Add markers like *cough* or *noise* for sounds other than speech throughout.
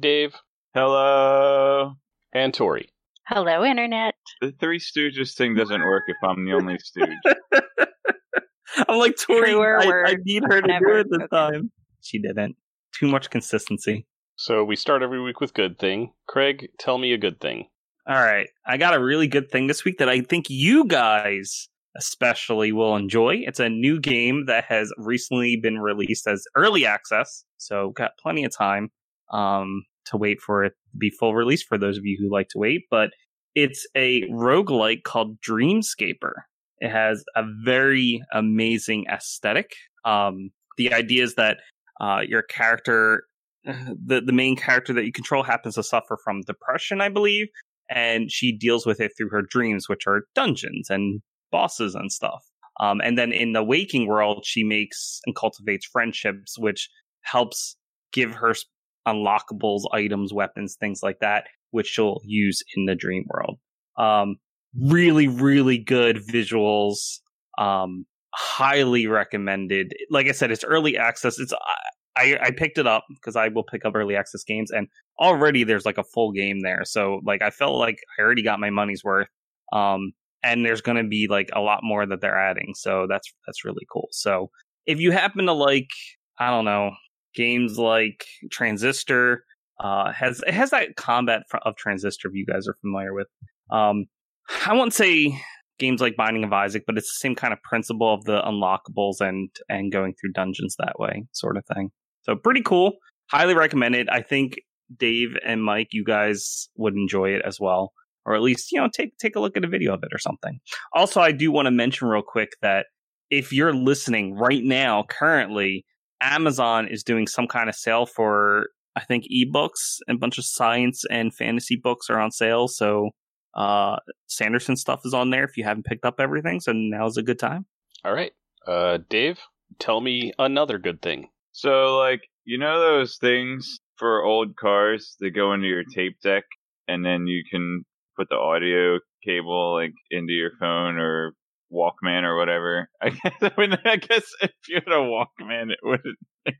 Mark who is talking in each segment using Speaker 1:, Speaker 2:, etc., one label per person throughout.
Speaker 1: Dave,
Speaker 2: Hello.
Speaker 1: and Tori.
Speaker 3: Hello, Internet.
Speaker 2: The Three Stooges thing doesn't work if I'm the only stooge. *laughs*
Speaker 4: I'm like Tori. I, I need her to do it this
Speaker 3: Okay.
Speaker 4: time. She didn't. Too much consistency.
Speaker 1: So we start every week with good thing. Craig, tell me a good thing.
Speaker 4: All right, I got a really good thing this week that I think you guys especially will enjoy. It's a new game that has recently been released as early access, so got plenty of time um, to wait for it to be full release for those of you who like to wait. But it's a roguelike called Dreamscaper. It has a very amazing aesthetic. Um, the idea is that uh, your character, *sighs* the the main character that you control, happens to suffer from depression, I believe, and she deals with it through her dreams, which are dungeons and bosses and stuff. Um, and then in the waking world, she makes and cultivates friendships, which helps give her unlockables, items, weapons, things like that, which you'll use in the dream world. Um, really, really good visuals. Um, highly recommended. Like I said, it's early access. It's I, I picked it up because I will pick up early access games, and already there's like a full game there. So like I felt like I already got my money's worth. Um, and there's going to be like a lot more that they're adding. So that's that's really cool. So if you happen to like, I don't know, games like Transistor, uh, has it has that combat of Transistor. If you guys are familiar with, um, I won't say games like Binding of Isaac, but it's the same kind of principle of the unlockables and and going through dungeons that way, sort of thing. So pretty cool. Highly recommended. I think Dave and Mike, you guys would enjoy it as well, or at least you know take take a look at a video of it or something. Also, I do want to mention real quick that if you're listening right now, currently Amazon is doing some kind of sale for I think ebooks and a bunch of science and fantasy books are on sale. So uh Sanderson stuff is on there if you haven't picked up everything. So now's a good time.
Speaker 1: All right. Uh, Dave, tell me another good thing.
Speaker 2: So, like, you know those things for old cars that go into your tape deck, and then you can put the audio cable like into your phone or Walkman or whatever. *laughs* I guess. I mean, I guess if you had a Walkman, it wouldn't. *laughs*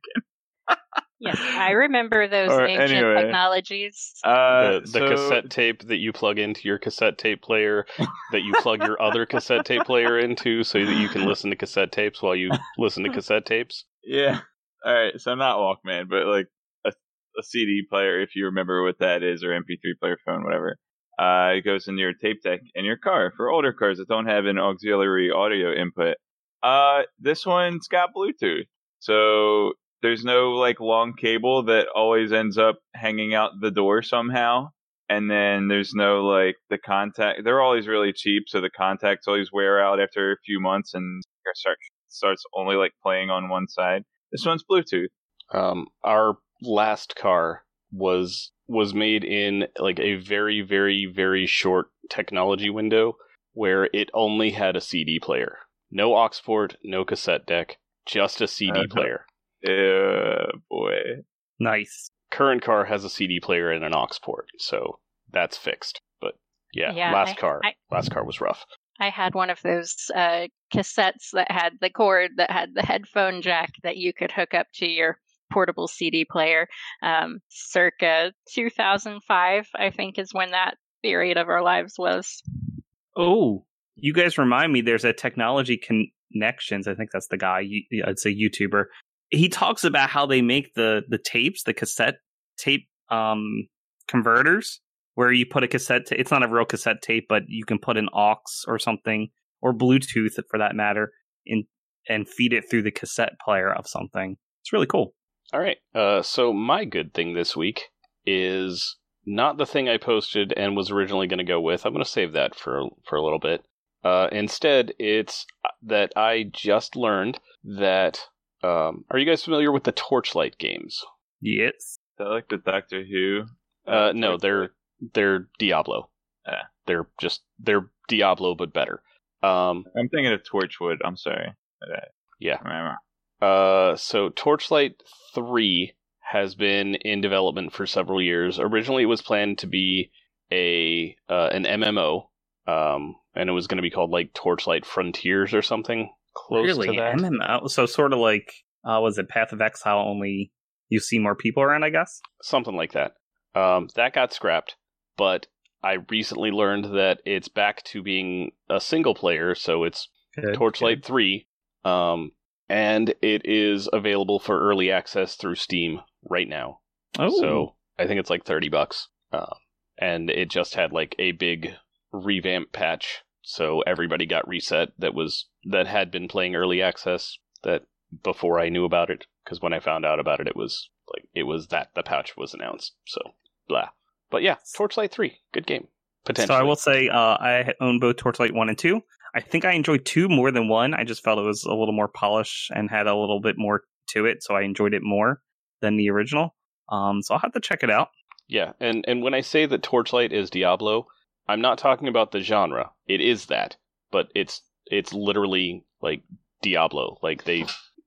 Speaker 3: Yes, I remember those
Speaker 2: Or
Speaker 3: ancient
Speaker 2: anyway.
Speaker 3: technologies.
Speaker 2: Uh,
Speaker 1: the the
Speaker 2: so-
Speaker 1: cassette tape that you plug into your cassette tape player, that you plug your other cassette tape player into, so that you can listen to cassette tapes while you listen to cassette tapes.
Speaker 2: Yeah. All right. So not Walkman, but like a, a CD player, if you remember what that is, or MP3 player, phone, whatever. Uh, it goes into your tape deck in your car for older cars that don't have an auxiliary audio input. Uh, this one's got Bluetooth, so there's no like long cable that always ends up hanging out the door somehow. And then there's no like the contact. They're always really cheap, so the contacts always wear out after a few months, and start, starts only like playing on one side. This one's Bluetooth.
Speaker 1: Um, our last car was was made in like a very very very short technology window where it only had a CD player, no aux port, no cassette deck, just a CD
Speaker 2: Uh-huh.
Speaker 1: player.
Speaker 2: Uh, boy.
Speaker 4: Nice.
Speaker 1: Current car has a CD player and an aux port, so that's fixed. But yeah,
Speaker 3: Yeah,
Speaker 1: last
Speaker 3: I-
Speaker 1: car,
Speaker 3: I-
Speaker 1: last car was rough.
Speaker 3: I had one of those uh, cassettes that had the cord that had the headphone jack that you could hook up to your portable CD player. Um, circa 2005, I think, is when that period of our lives was.
Speaker 4: Oh, you guys remind me. There's a technology connections. I think that's the guy. It's a YouTuber. He talks about how they make the the tapes, the cassette tape um converters, where you put a cassette. It's not a real cassette tape, but you can put an aux or something or Bluetooth for that matter in and feed it through the cassette player of something. It's really cool.
Speaker 1: All right. Uh, so my good thing this week is not the thing I posted and was originally going to go with. I'm going to save that for for a little bit. Uh, instead, it's that I just learned that. Um, are you guys familiar with the Torchlight games?
Speaker 4: Yes.
Speaker 2: that like the Doctor Who?
Speaker 1: Uh, no, they're they're Diablo.
Speaker 2: Ah.
Speaker 1: They're just they're Diablo but better. Um,
Speaker 2: I'm thinking of Torchwood. I'm sorry.
Speaker 1: Yeah.
Speaker 2: Remember.
Speaker 1: Uh, so Torchlight 3 has been in development for several years. Originally, it was planned to be a uh, an MMO, um, and it was going to be called like Torchlight Frontiers or something close
Speaker 4: really?
Speaker 1: to that. Really?
Speaker 4: MMO? So sort of like, uh, was it Path of Exile? Only you see more people around, I guess.
Speaker 1: something like that. Um, that got scrapped, but I recently learned that it's back to being a single player, so it's Torchlight 3, um, and it is available for early access through Steam right now.
Speaker 4: Oh,
Speaker 1: So I think it's like 30 bucks. Um, and it just had like a big revamp patch. So everybody got reset that was that had been playing early access that before I knew about it because when I found out about it it was like it was that the patch was announced. So blah. But yeah, Torchlight 3, good game.
Speaker 4: Potential.
Speaker 1: So
Speaker 4: I will say uh, I own both Torchlight 1 and 2. I think I enjoyed 2 more than 1. I just felt it was a little more polished and had a little bit more to it, so I enjoyed it more than the original. Um, so I'll have to check it out.
Speaker 1: Yeah, and and when I say that Torchlight is Diablo, I'm not talking about the genre. It is that, but it's it's literally like Diablo. Like they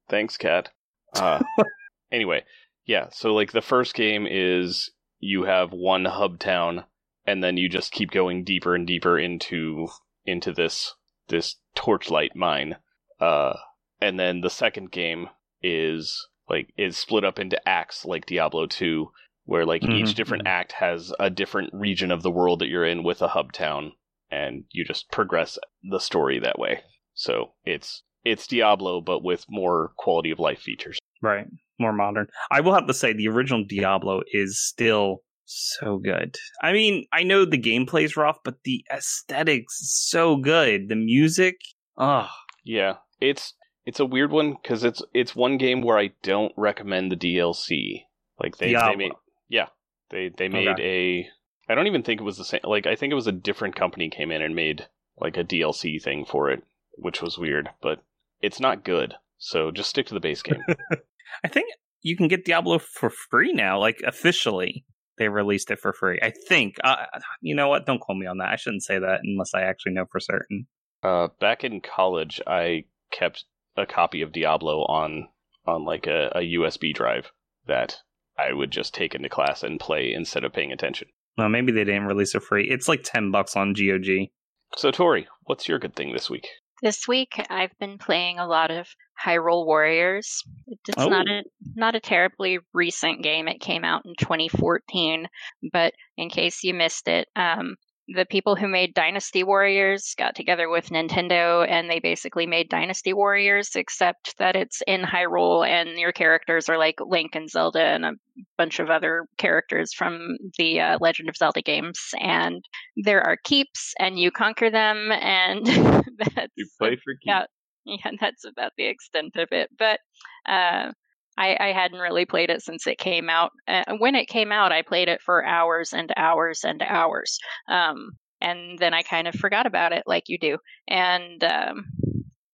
Speaker 1: thanks cat. Uh *laughs* anyway, yeah, so like the first game is you have one hub town and then you just keep going deeper and deeper into into this this torchlight mine. Uh and then the second game is like is split up into acts like Diablo 2 where like each
Speaker 4: Mhm,
Speaker 1: different act has a different region of the world that you're in with a hub town and you just progress the story that way. So it's it's Diablo but with more quality of life features.
Speaker 4: Right. More modern. I will have to say the original Diablo is still so good. I mean, I know the gameplay's rough, but the aesthetics is so good. The music, oh,
Speaker 1: Yeah, it's it's a weird one because it's it's one game where I don't recommend the DLC. Like they they made yeah they they made a I don't even think it was the same. Like I think it was a different company came in and made like a DLC thing for it, which was weird. But it's not good. So just stick to the base game. *laughs*
Speaker 4: I think you can get Diablo for free now. Like officially, they released it for free. I think. Uh, you know what? Don't quote me on that. I shouldn't say that unless I actually know for certain.
Speaker 1: uh, back in college, I kept a copy of Diablo on on like a, a USB drive that I would just take into class and play instead of paying attention.
Speaker 4: Well, maybe they didn't release it free. It's like ten bucks on GOG.
Speaker 1: So Tori, what's your good thing this week?
Speaker 3: This week, I've been playing a lot of Hyrule Warriors. It's
Speaker 4: Oh.
Speaker 3: not a not a terribly recent game. It came out in 2014, but in case you missed it, um, the people who made Dynasty Warriors got together with Nintendo, and they basically made Dynasty Warriors, except that it's in Hyrule, and your characters are like Link and Zelda and a bunch of other characters from the uh, Legend of Zelda games. And there are keeps, and you conquer them, and *laughs* that's
Speaker 2: You play for keeps.
Speaker 3: yeah, yeah, that's about the extent of it. But uh, I, I hadn't really played it since it came out. Uh, when it came out, I played it for hours and hours and hours. Um, and then I kind of forgot about it, like you do. And um,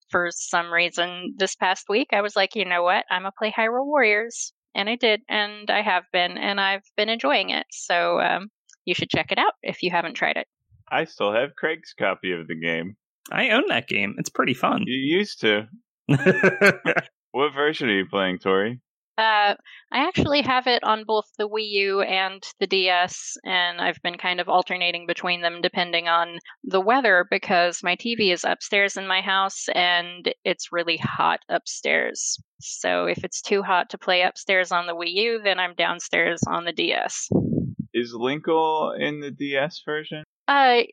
Speaker 3: for some reason, this past week, I was like, you know what? I'm gonna play Hyrule Warriors, and I did, and I have been, and I've been enjoying it. So um, you should check it out if you haven't tried it.
Speaker 2: I still have Craig's copy of the game.
Speaker 4: I own that game. It's pretty fun.
Speaker 2: You used to. *laughs* What version are you playing, Tori?
Speaker 3: Uh, I actually have it on both the Wii U and the DS, and I've been kind of alternating between them depending on the weather because my TV is upstairs in my house and it's really hot upstairs. So if it's too hot to play upstairs on the Wii U, then I'm downstairs on the DS.
Speaker 2: Is Linkle in the DS version?
Speaker 3: Uh,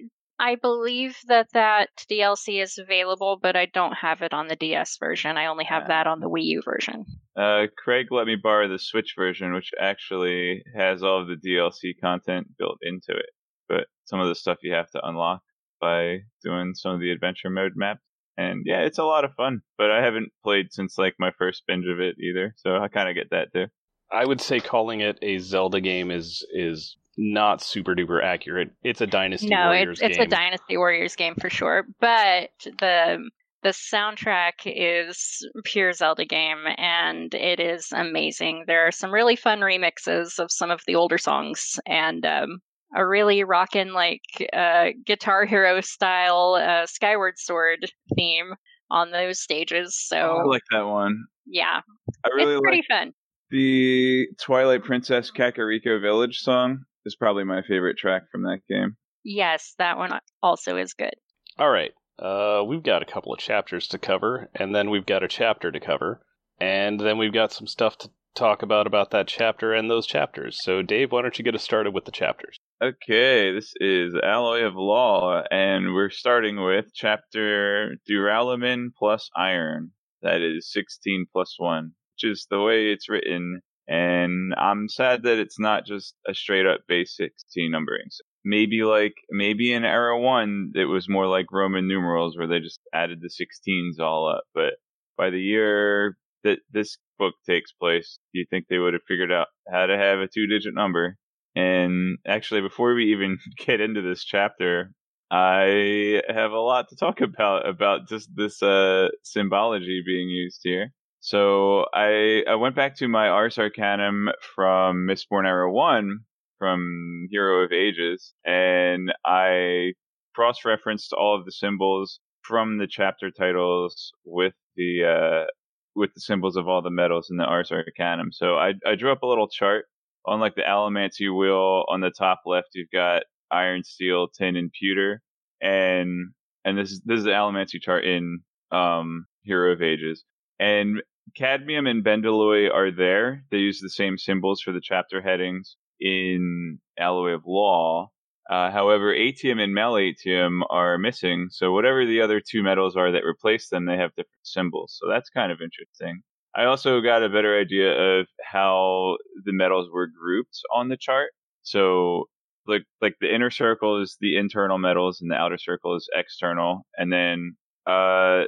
Speaker 3: I believe that that DLC is available, but I don't have it on the DS version. I only have that on the Wii U version.
Speaker 2: Uh, Craig let me borrow the Switch version, which actually has all of the DLC content built into it. But some of the stuff you have to unlock by doing some of the adventure mode maps. And yeah, it's a lot of fun. But I haven't played since like my first binge of it either, so I kind of get that too.
Speaker 1: I would say calling it a Zelda game is is not super duper accurate. It's a Dynasty
Speaker 3: no,
Speaker 1: Warriors
Speaker 3: it's it's
Speaker 1: game.
Speaker 3: a Dynasty Warriors game for sure. But the The soundtrack is pure Zelda game and it is amazing. There are some really fun remixes of some of the older songs and um, a really rockin' like uh, Guitar Hero style uh, Skyward Sword theme on those stages. So
Speaker 2: Oh, I like that one.
Speaker 3: yeah,
Speaker 2: I really
Speaker 3: it's pretty
Speaker 2: like
Speaker 3: fun.
Speaker 2: the Twilight Princess Kakariko Village song. Is probably my favorite track from that game.
Speaker 3: Yes, that one also is good.
Speaker 1: All right. Uh, we've got a couple of chapters to cover, and then we've got a chapter to cover, and then we've got some stuff to talk about about that chapter and those chapters. So, Dave, why don't you get us started with the chapters?
Speaker 2: Okay, this is Alloy of Law, and we're starting with chapter Duralumin plus Iron. That is 16 plus 1, which is the way it's written. And I'm sad that it's not just a straight up base 16 numbering. So maybe like, maybe in Era 1, it was more like Roman numerals where they just added the 16s all up. But by the year that this book takes place, do you think they would have figured out how to have a two digit number? And actually, before we even *laughs* get into this chapter, I have a lot to talk about about just this uh, symbology being used here. So I I went back to my Ars Arcanum from Mistborn Era One from Hero of Ages, and I cross-referenced all of the symbols from the chapter titles with the uh, with the symbols of all the metals in the Ars Arcanum. So I I drew up a little chart on like the Allomancy wheel on the top left. You've got iron, steel, tin, and pewter, and and this is this is the Allomancy chart in um, Hero of Ages. And cadmium and bendalloy are there. They use the same symbols for the chapter headings in Alloy of Law. Uh, however, atium and malatium are missing, so whatever the other two metals are that replace them, they have different symbols. So that's kind of interesting. I also got a better idea of how the metals were grouped on the chart. So, like, like the inner circle is the internal metals, and the outer circle is external, and then uh,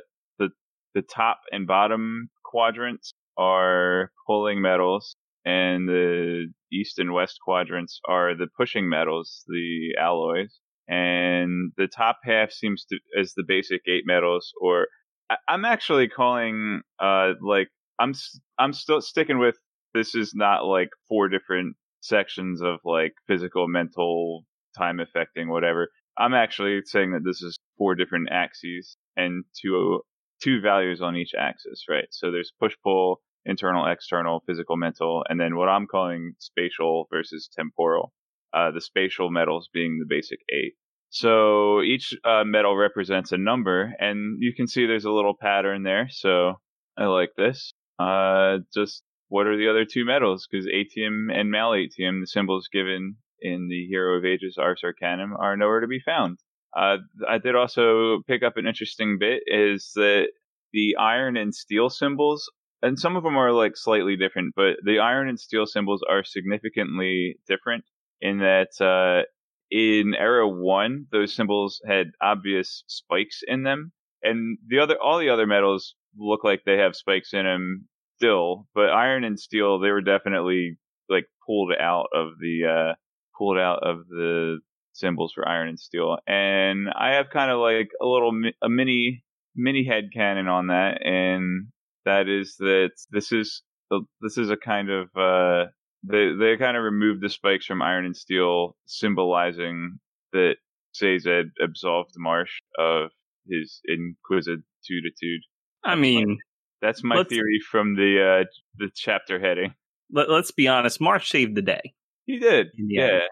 Speaker 2: the top and bottom quadrants are pulling metals, and the east and west quadrants are the pushing metals, the alloys. And the top half seems to as the basic eight metals, or I, I'm actually calling uh like I'm I'm still sticking with this is not like four different sections of like physical, mental, time affecting, whatever. I'm actually saying that this is four different axes and two two values on each axis, right? So there's push pull, internal, external, physical, mental, and then what I'm calling spatial versus temporal. Uh, the spatial metals being the basic eight. So each uh, metal represents a number, and you can see there's a little pattern there. So I like this. Uh, just what are the other two metals? Because atium and malatium, the symbols given in the Hero of Ages Ars Arcanum, are nowhere to be found. Uh, I did also pick up an interesting bit is that the iron and steel symbols, and some of them are like slightly different, but the iron and steel symbols are significantly different in that uh, in Era One, those symbols had obvious spikes in them, and the other all the other metals look like they have spikes in them still, but iron and steel they were definitely like pulled out of the uh, pulled out of the symbols for iron and steel. And I have kind of like a little a mini mini head canon on that, and that is that this is this is a kind of uh, they they kind of removed the spikes from iron and steel, symbolizing that Sazed absolved Marsh of his inquisitude.
Speaker 4: I mean,
Speaker 2: That's my theory from the uh, the chapter heading.
Speaker 4: let, let's be honest. Marsh saved the day.
Speaker 2: He did, yeah.
Speaker 4: end.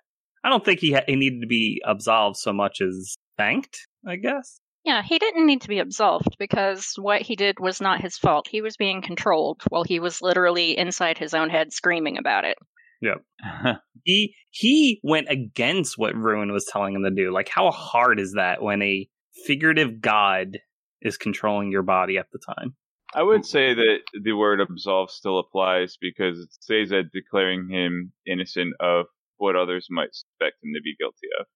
Speaker 4: I don't think he ha- he needed to be absolved so much as thanked. I guess.
Speaker 3: Yeah, he didn't need to be absolved because what he did was not his fault. He was being controlled while he was literally inside his own head screaming about it. *laughs*
Speaker 4: He he went against what Ruin was telling him to do. Like, how hard is that when a figurative god is controlling your body at the time?
Speaker 2: I would say that the word absolve still applies because it says that declaring him innocent of what others might suspect him to be guilty of.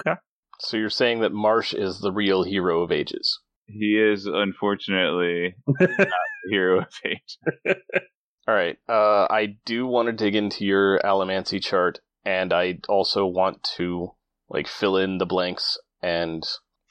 Speaker 4: Okay.
Speaker 1: So you're saying that Marsh is the real hero of ages.
Speaker 2: He is unfortunately *laughs* not the hero of ages.
Speaker 1: All right. Uh, I do want to dig into your Allomancy chart, and I also want to like fill in the blanks and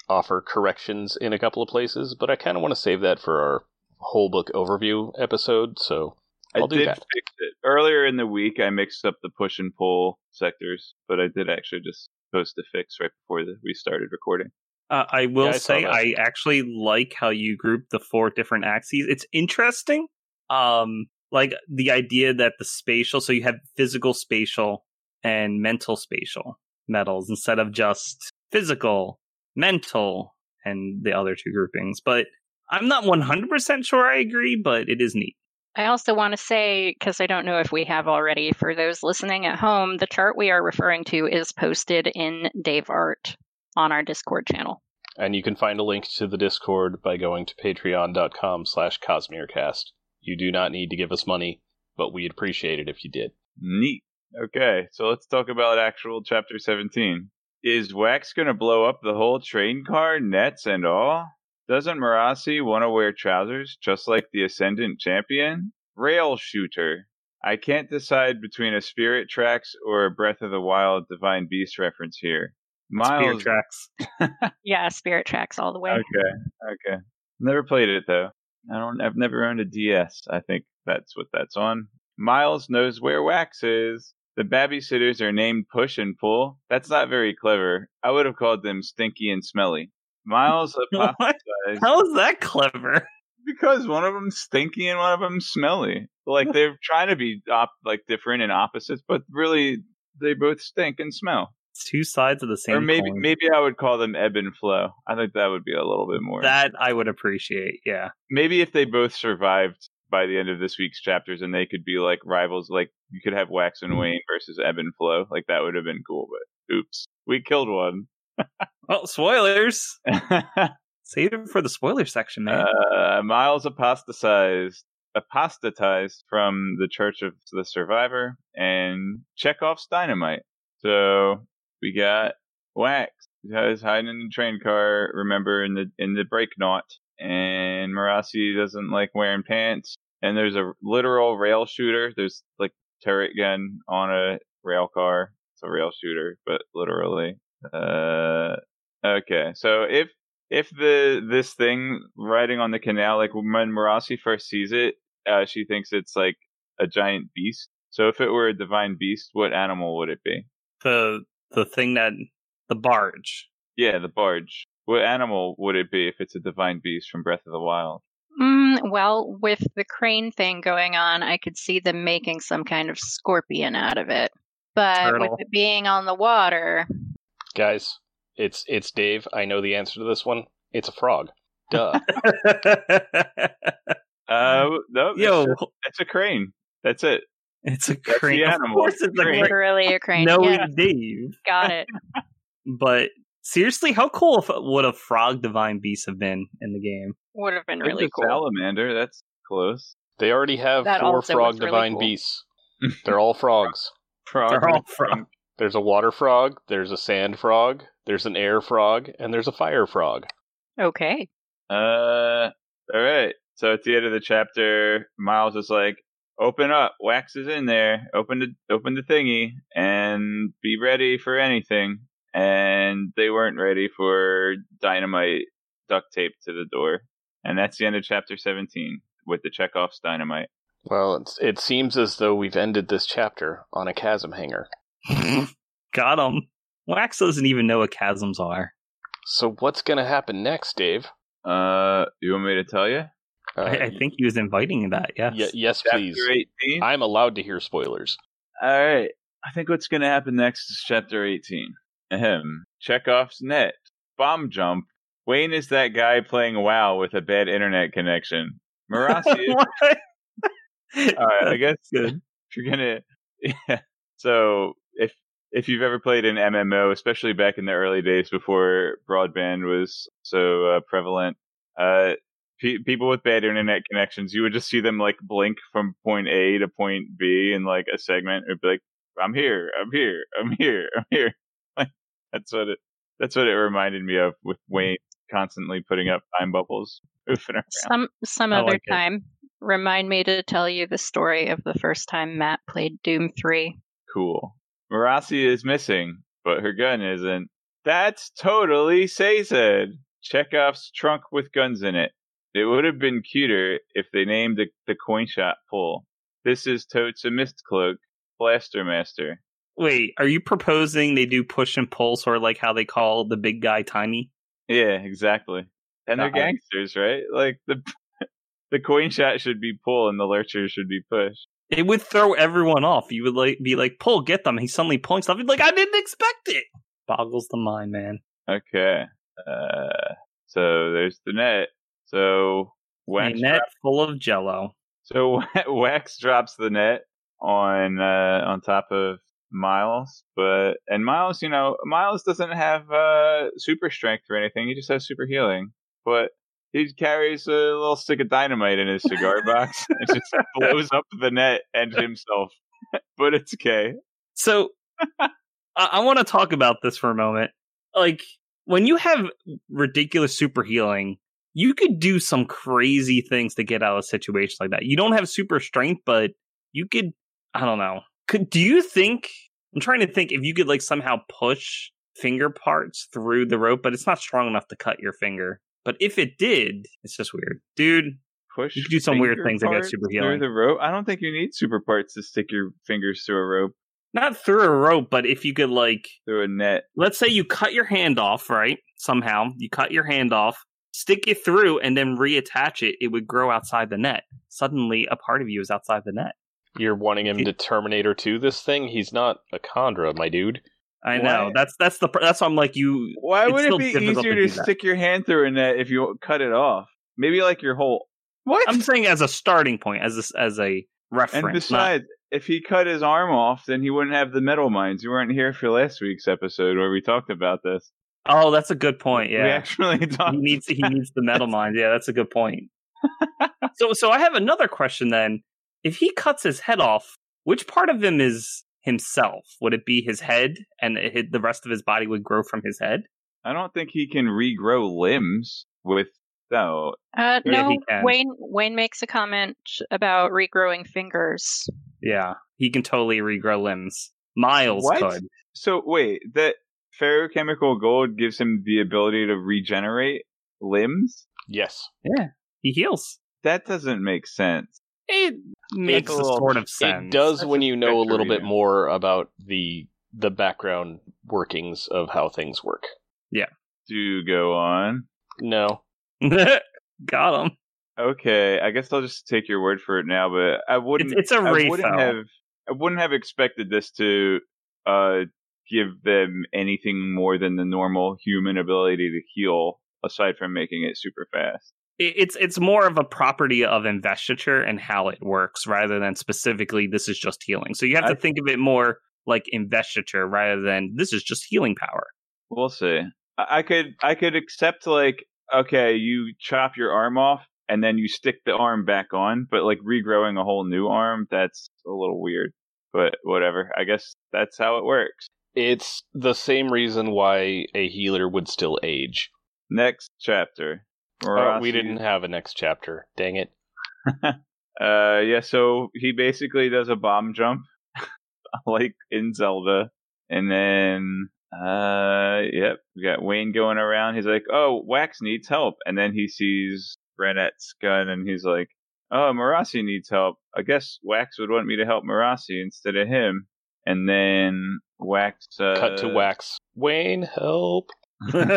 Speaker 1: offer corrections in a couple of places, but I kind of want to save that for our whole book overview episode. So I'll
Speaker 2: I
Speaker 1: do
Speaker 2: did
Speaker 1: that.
Speaker 2: fix it earlier in the week. I mixed up the push and pull sectors, but I did actually just post a fix right before the, we started recording.
Speaker 4: Uh, I will
Speaker 1: Yeah, I
Speaker 4: say. I actually like how you group the four different axes. It's interesting. Um, like the idea that the spatial, so you have physical spatial and mental spatial metals instead of just physical, mental, and the other two groupings. But I'm not 100% sure I agree, but it is neat.
Speaker 3: I also want to say, because I don't know if we have already, for those listening at home, the chart we are referring to is posted in Dave Art on our Discord channel.
Speaker 1: And you can find a link to the Discord by going to patreon.com slash cosmerecast. You do not need to give us money, but we'd appreciate it if you did.
Speaker 2: Neat. Okay, so let's talk about actual chapter 17. Is Wax going to blow up the whole train car, nets and all? Doesn't Marasi want to wear trousers just like the Ascendant champion? Rail shooter. I can't decide between a Spirit Tracks or a Breath of the Wild Divine Beast reference here.
Speaker 4: Spirit tracks. *laughs*
Speaker 3: Yeah, Spirit Tracks all the way.
Speaker 2: Okay, okay. Never played it though. I don't. I've never owned a DS. I think that's what that's on. Miles knows where Wax is. The babysitters are named Push and Pull. That's not very clever. I would have called them Stinky and Smelly. Miles *laughs* apostatized
Speaker 4: How is that clever?
Speaker 2: because one of them's stinky and one of them's smelly. Like they're trying to be op- like different and opposites, but really they both stink and smell.
Speaker 4: It's two sides of the same
Speaker 2: or maybe
Speaker 4: coin.
Speaker 2: maybe I would call them ebb and flow. I think that would be a little bit more.
Speaker 4: that I would appreciate. Yeah.
Speaker 2: maybe if they both survived by the end of this week's chapters and they could be like rivals, like you could have Wax and mm-hmm. Wayne versus Ebb and Flow, like that would have been cool. But oops, we killed one. *laughs*
Speaker 4: Well, spoilers. *laughs* Save it for the spoiler section, man.
Speaker 2: uh, Miles apostatized, apostatized from the Church of the Survivor and Chekhov's dynamite. So we got Wax, He's hiding in the train car. Remember in the in the brake knot, and Marasi doesn't like wearing pants. And there's a literal rail shooter. There's like turret gun on a rail car. It's a rail shooter, but literally. Uh, okay. So if if the this thing riding on the canal, like when Marasi first sees it, uh, she thinks it's like a giant beast. So if it were a divine beast, what animal would it be?
Speaker 4: the the thing that the barge.
Speaker 2: Yeah, the barge. What animal would it be if it's a divine beast from Breath of the Wild?
Speaker 3: Mm, well, with the crane thing going on, I could see them making some kind of scorpion out of it. But
Speaker 4: Turtle.
Speaker 3: with it being on the water,
Speaker 1: Guys, it's it's Dave. I know the answer to this one. It's a frog. Duh. *laughs* *laughs*
Speaker 2: Uh, no,
Speaker 4: Yo,
Speaker 2: it's, it's a crane. That's it.
Speaker 4: it's a
Speaker 2: the
Speaker 4: crane. Of course, it's a
Speaker 2: Crane.
Speaker 4: crane.
Speaker 3: literally a crane.
Speaker 4: No,
Speaker 3: yeah,
Speaker 4: Dave.
Speaker 3: got it. *laughs*
Speaker 4: But seriously, how cool if, would a frog divine beast have been in the game?
Speaker 3: Would have been really
Speaker 2: a
Speaker 3: cool.
Speaker 2: salamander. That's close.
Speaker 1: They already have
Speaker 3: That
Speaker 1: four frog
Speaker 3: was really
Speaker 1: divine
Speaker 3: cool.
Speaker 1: beasts. They're all frogs.
Speaker 2: Frog.
Speaker 4: They're all frog.
Speaker 1: There's a water frog, there's a sand frog, there's an air frog, and there's a fire frog.
Speaker 3: Okay.
Speaker 2: Uh, all right. So at the end of the chapter, Miles is like, "Open up, Wax is in there. Open the open the thingy and be ready for anything." And they weren't ready for dynamite duct tape to the door, and that's the end of chapter seventeen with the Chekhov's dynamite.
Speaker 1: Well, it's, it seems as though we've ended this chapter on a chasm hanger. *laughs*
Speaker 4: Got him. Wax doesn't even know what chasms are.
Speaker 1: So what's going to happen next, Dave?
Speaker 2: Uh, you want me to tell you?
Speaker 1: Uh,
Speaker 4: I, I think he was inviting that. Yes.
Speaker 1: y- yes,
Speaker 2: Chapter
Speaker 1: please.
Speaker 2: eighteen.
Speaker 1: I'm allowed to hear spoilers.
Speaker 2: All right. I think what's going to happen next is chapter 18. Ahem. Chekhov's net. Bomb jump. Wayne is that guy playing WoW with a bad internet connection. Marasi is. *laughs* *laughs*
Speaker 4: what?
Speaker 2: All right, I guess
Speaker 4: Good.
Speaker 2: if you're gonna, yeah. So if if you've ever played an MMO, especially back in the early days before broadband was so uh, prevalent, uh, pe- people with bad internet connections, you would just see them like blink from point A to point B in like a segment. It'd be like, "I'm here, I'm here, I'm here, *laughs* I'm here." Like that's what it. That's what it reminded me of with Wayne constantly putting up time bubbles, *laughs* moving around.
Speaker 3: Some some
Speaker 4: I
Speaker 3: other
Speaker 4: like it.
Speaker 3: time. Remind me to tell you the story of the first time Matt played Doom 3.
Speaker 2: Cool. Marasi is missing, but her gun isn't. That's totally Sazed. Chekhov's trunk with guns in it. It would have been cuter if they named the, the coin shot pull. This is totes a mist cloak, blaster master.
Speaker 4: Wait, are you proposing they do push and pull, sort of like how they call the big guy tiny?
Speaker 2: Yeah, exactly. And they're gangsters, right? Like the *laughs* the coin shot should be pull and the lurcher should be push.
Speaker 4: It would throw everyone off. You would like be like, "Pull, get them." He suddenly pulling stuff. He'd be like, "I didn't expect it." Boggles the mind, man.
Speaker 2: Okay. Uh, so there's the net. So
Speaker 4: A
Speaker 2: Wax
Speaker 4: net full of Jello.
Speaker 2: So *laughs* Wax drops the net on uh, on top of Miles, but and Miles, you know, Miles doesn't have uh, super strength or anything. He just has super healing, but he carries a little stick of dynamite in his cigar *laughs* box and just blows up the net and himself. *laughs* but it's okay.
Speaker 4: So I, I want to talk about this for a moment. Like when you have ridiculous super healing, you could do some crazy things to get out of situations like that. You don't have super strength, but you could. I don't know. Could do you think? I'm trying to think if you could like somehow push finger parts through the rope, but it's not strong enough to cut your finger. But if it did, it's just weird, dude.
Speaker 2: Push.
Speaker 4: You could do some weird things to get
Speaker 2: parts
Speaker 4: super
Speaker 2: through
Speaker 4: healing.
Speaker 2: the rope. I don't think you need super parts to stick your fingers through a rope
Speaker 4: Not through a rope, but if you could like
Speaker 2: through a net.
Speaker 4: let's say you cut your hand off, right? Somehow you cut your hand off, stick it through, and then reattach it. It would grow outside the net. Suddenly, a part of you is outside the net.
Speaker 1: You're wanting him to Terminator 2 this thing? He's not a Kandra, my dude.
Speaker 4: I know
Speaker 2: Why?
Speaker 4: that's that's the that's why I'm like you.
Speaker 2: Why would it be easier
Speaker 4: to
Speaker 2: to, stick your hand through a net if you cut it off? Maybe like your whole. What?
Speaker 4: I'm saying as a starting point, as a, as a reference.
Speaker 2: and
Speaker 4: not-
Speaker 2: besides, if he cut his arm off, then he wouldn't have the metalminds. You weren't here for last week's episode where we talked about this.
Speaker 4: oh, that's a good point. Yeah, We
Speaker 2: actually *laughs* talked.
Speaker 4: he needs he needs the metalminds. Yeah, that's a good point. *laughs* so so I have another question then. If he cuts his head off, which part of him is himself? Would it be his head, and it, the rest of his body would grow from his head?
Speaker 2: I don't think he can regrow limbs with no.
Speaker 3: Uh, no,
Speaker 4: he can.
Speaker 3: Wayne Wayne makes a comment about regrowing fingers.
Speaker 4: Yeah, he can totally regrow limbs. Miles
Speaker 2: What?
Speaker 4: could.
Speaker 2: So wait, that ferrochemical gold gives him the ability to regenerate limbs.
Speaker 1: Yes.
Speaker 4: Yeah, he heals.
Speaker 2: That doesn't make sense.
Speaker 4: It makes
Speaker 2: a
Speaker 4: a
Speaker 2: little-
Speaker 4: sort of sense.
Speaker 1: It does
Speaker 2: That's
Speaker 1: when you know a little bit
Speaker 2: yeah.
Speaker 1: more about the the background workings of how things work. Yeah.
Speaker 2: Do go on.
Speaker 1: No. *laughs*
Speaker 4: Got him.
Speaker 2: Okay, I guess I'll just take your word for it now. But I wouldn't.
Speaker 4: It's, it's a
Speaker 2: I wouldn't
Speaker 4: Rayfel.
Speaker 2: have. I wouldn't have expected this to uh, give them anything more than the normal human ability to heal, aside from making it super fast.
Speaker 4: It- It's it's more of a property of investiture and how it works rather than specifically this is just healing. So you have to
Speaker 2: I-
Speaker 4: think of it more like investiture rather than this is just healing power.
Speaker 2: We'll see. I, I could. I could accept like okay, you chop your arm off and then you stick the arm back on, but like regrowing a whole new arm, that's a little weird. But whatever. I guess that's how it works.
Speaker 1: It's the same reason why a healer would still age.
Speaker 2: Next chapter.
Speaker 1: Oh, we didn't have a next chapter. Dang it. *laughs*
Speaker 2: Uh, yeah. So he basically does a bomb jump, *laughs* like in Zelda, and then uh, yep, we got Wayne going around. He's like, "Oh, Wax needs help," and then he sees Ranette's gun, and he's like, "Oh, Marasi needs help. I guess Wax would want me to help Marasi instead of him." And then Wax uh,
Speaker 1: Cut to wax. Wayne, help.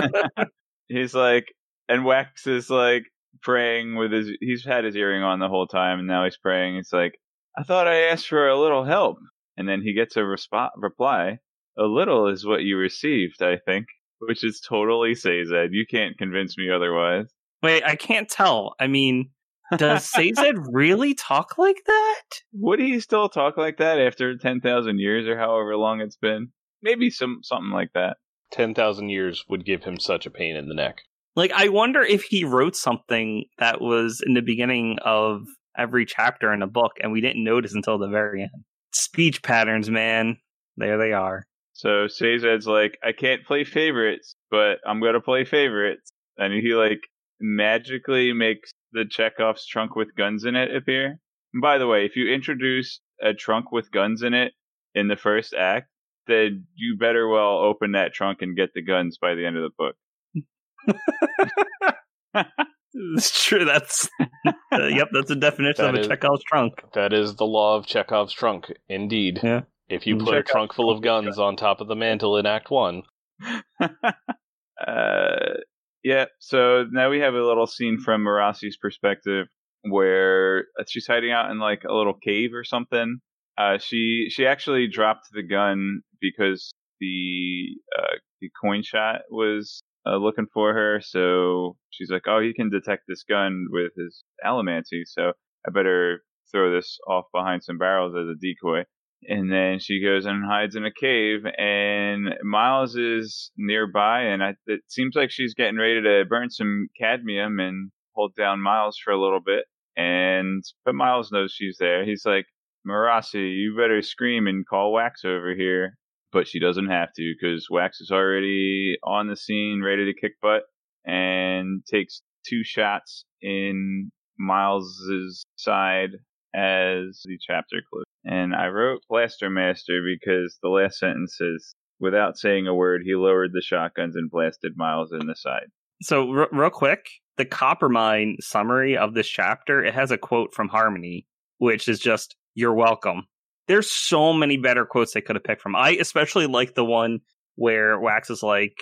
Speaker 1: *laughs*
Speaker 2: he's like, and Wax is like praying with his. He's had his earring on the whole time, and now he's praying. It's like, I thought I asked for a little help, and then he gets a resp- reply. A little is what you received, I think, which is totally Sazed. You can't convince me otherwise.
Speaker 4: Wait, I can't tell. I mean, does Sazed *laughs* really talk like that?
Speaker 2: Would he still talk like that after ten thousand years or however long it's been? Maybe some something like that.
Speaker 1: 10,000 years would give him such a pain in the neck.
Speaker 4: Like, I wonder if he wrote something that was in the beginning of every chapter in a book and we didn't notice until the very end. Speech patterns, man. There they are.
Speaker 2: So Sazed's like, I can't play favorites, but I'm gonna play favorites, and he like magically makes the Chekhov's trunk with guns in it appear. And by the way, if you introduce a trunk with guns in it in the first act, then you better well open that trunk and get the guns by the end of the book. *laughs*
Speaker 4: it's true. That's uh, yep. That's a definition
Speaker 1: That
Speaker 4: of a
Speaker 1: is-
Speaker 4: Chekhov's trunk.
Speaker 1: That is the law of Chekhov's trunk, indeed.
Speaker 4: Yeah.
Speaker 1: If you
Speaker 4: Mm.
Speaker 1: put a trunk full of guns on top of the mantle in Act One, *laughs*
Speaker 2: uh, yeah. So now we have a little scene from Marasi's perspective where she's hiding out in like a little cave or something. Uh, she she actually dropped the gun because the uh, the coin shot was uh, looking for her. So she's like, "Oh, he can detect this gun with his allomancy, so I better throw this off behind some barrels as a decoy." And then she goes and hides in a cave, and Miles is nearby, and I, it seems like she's getting ready to burn some cadmium and hold down Miles for a little bit. And but Miles knows she's there. He's like, Marasi, you better scream and call Wax over here. But she doesn't have to because Wax is already on the scene, ready to kick butt, and takes two shots in Miles's side as the chapter closes. And I wrote Blaster Master because the last sentence says, without saying a word, he lowered the shotguns and blasted Miles in the side.
Speaker 4: So r- real quick, the Coppermind summary of this chapter it has a quote from Harmony, which is just "You're welcome." There's so many better quotes they could have picked from. I especially like the one where Wax is like,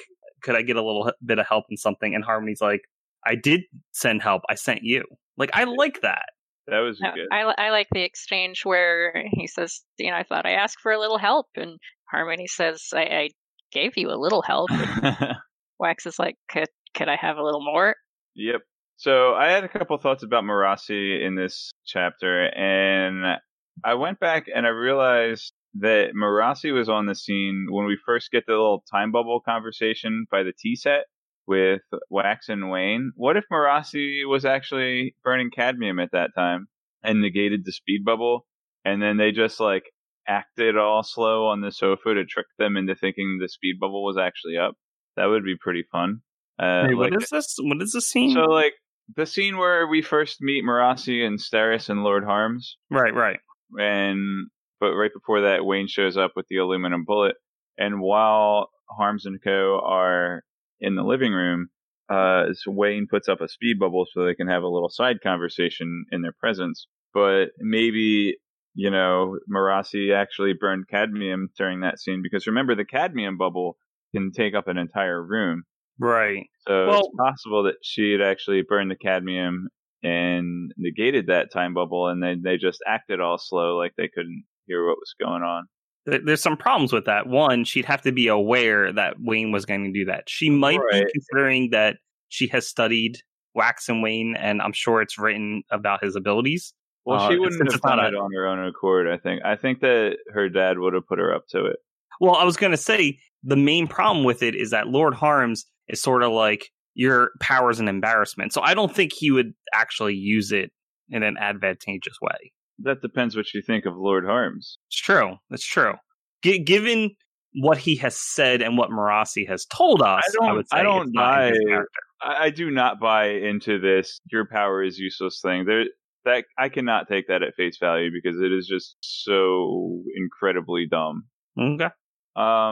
Speaker 4: "Could I get a little bit of help in something?" And Harmony's like, "I did send help. I sent you." Like I like that.
Speaker 2: That was
Speaker 3: No,
Speaker 2: good.
Speaker 3: I, I like the exchange where he says, you know, I thought I asked for a little help. And Harmony says, I, I gave you a little help. And *laughs* Wax is like, could, could I have a little more?
Speaker 2: Yep. So I had a couple thoughts about Marasi in this chapter, and I went back and I realized that Marasi was on the scene when we first get the little time bubble conversation by the tea set with Wax and Wayne. What if Marasi was actually burning cadmium at that time and negated the speed bubble, and then they just like acted all slow on the sofa to trick them into thinking the speed bubble was actually up? That would be pretty fun. Uh,
Speaker 4: Wait,
Speaker 2: like-
Speaker 4: what is this? What is the scene?
Speaker 2: so like the scene where we first meet Marasi and Steris and Lord Harms,
Speaker 4: right, right.
Speaker 2: And but right before that, Wayne shows up with the aluminum bullet, and while Harms and Co are in the living room, uh, so Wayne puts up a speed bubble so they can have a little side conversation in their presence. But maybe you know Marasi actually burned cadmium during that scene because remember the cadmium bubble can take up an entire room.
Speaker 4: Right.
Speaker 2: So
Speaker 4: Well-
Speaker 2: it's possible that she had actually burned the cadmium and negated that time bubble, and then they just acted all slow, like they couldn't hear what was going on.
Speaker 4: There's some problems with that. One, she'd have to be aware that Wayne was going to do that. She might
Speaker 2: Right.
Speaker 4: be considering that she has studied Wax and Wayne, and I'm sure it's written about his abilities.
Speaker 2: Well,
Speaker 4: Uh,
Speaker 2: she wouldn't have done it on her own accord. I think. I think that her dad would have put her up to it.
Speaker 4: Well, I was going to say the main problem with it is that Lord Harms is sort of like your power's an embarrassment. So I don't think he would actually use it in an advantageous way.
Speaker 2: That depends what you think of Lord Harms.
Speaker 4: It's true. It's true. G- given what he has said and what Marasi has told us,
Speaker 2: I don't-
Speaker 4: would say
Speaker 2: I don't
Speaker 4: it's not in his
Speaker 2: buy-
Speaker 4: character.
Speaker 2: I, I do not buy into this. Your power is useless thing. There, that I cannot take that at face value because it is just so incredibly dumb.
Speaker 4: Okay.
Speaker 2: Um,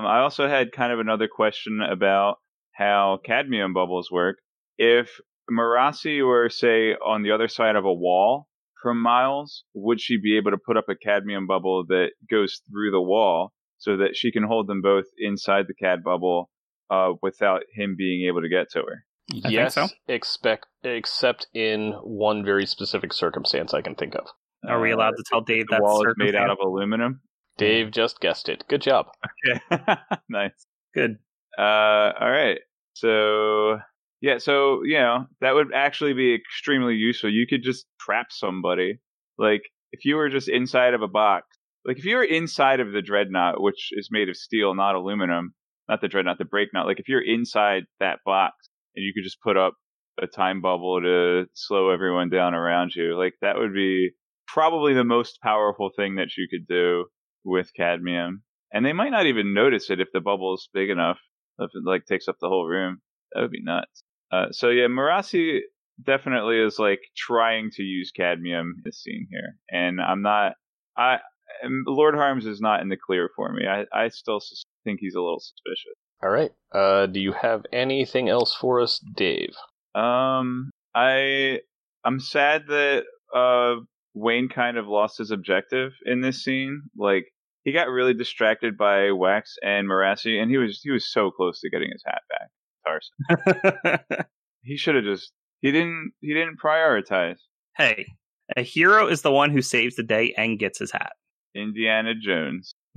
Speaker 2: I also had kind of another question about how cadmium bubbles work. If Marasi were, say, on the other side of a wall from Miles, would she be able to put up a cadmium bubble that goes through the wall so that she can hold them both inside the cad bubble uh, without him being able to get to her?
Speaker 4: I
Speaker 1: yes,
Speaker 4: so.
Speaker 1: expect except in one very specific circumstance I can think of.
Speaker 4: Are we
Speaker 2: Uh,
Speaker 4: allowed to tell Dave
Speaker 2: the
Speaker 4: that
Speaker 2: wall is made out of aluminum?
Speaker 1: Dave just guessed it. Good job.
Speaker 2: Okay, *laughs* nice.
Speaker 4: Good.
Speaker 2: Uh, all right. So yeah, so you know that would actually be extremely useful. You could just trap somebody, like if you were just inside of a box. Like if you were inside of the dreadnought, which is made of steel, not aluminum, not the dreadnought, the breaknought. Like if you're inside that box and you could just put up a time bubble to slow everyone down around you, like that would be probably the most powerful thing that you could do with cadmium. And they might not even notice it if the bubble is big enough if it like takes up the whole room. That would be nuts. Uh, so yeah, Marasi definitely is like trying to use cadmium in this scene here, and I'm not. I Lord Harms is not in the clear for me. I, I still sus- think he's a little suspicious.
Speaker 1: All right. Uh, do you have anything else for us, Dave?
Speaker 2: Um, I I'm sad that uh Wayne kind of lost his objective in this scene. Like he got really distracted by Wax and Marasi, and he was he was so close to getting his hat back. Tarson. *laughs* He should have just he didn't he didn't prioritize.
Speaker 4: hey, a hero is the one who saves the day and gets his hat.
Speaker 2: Indiana Jones. *laughs*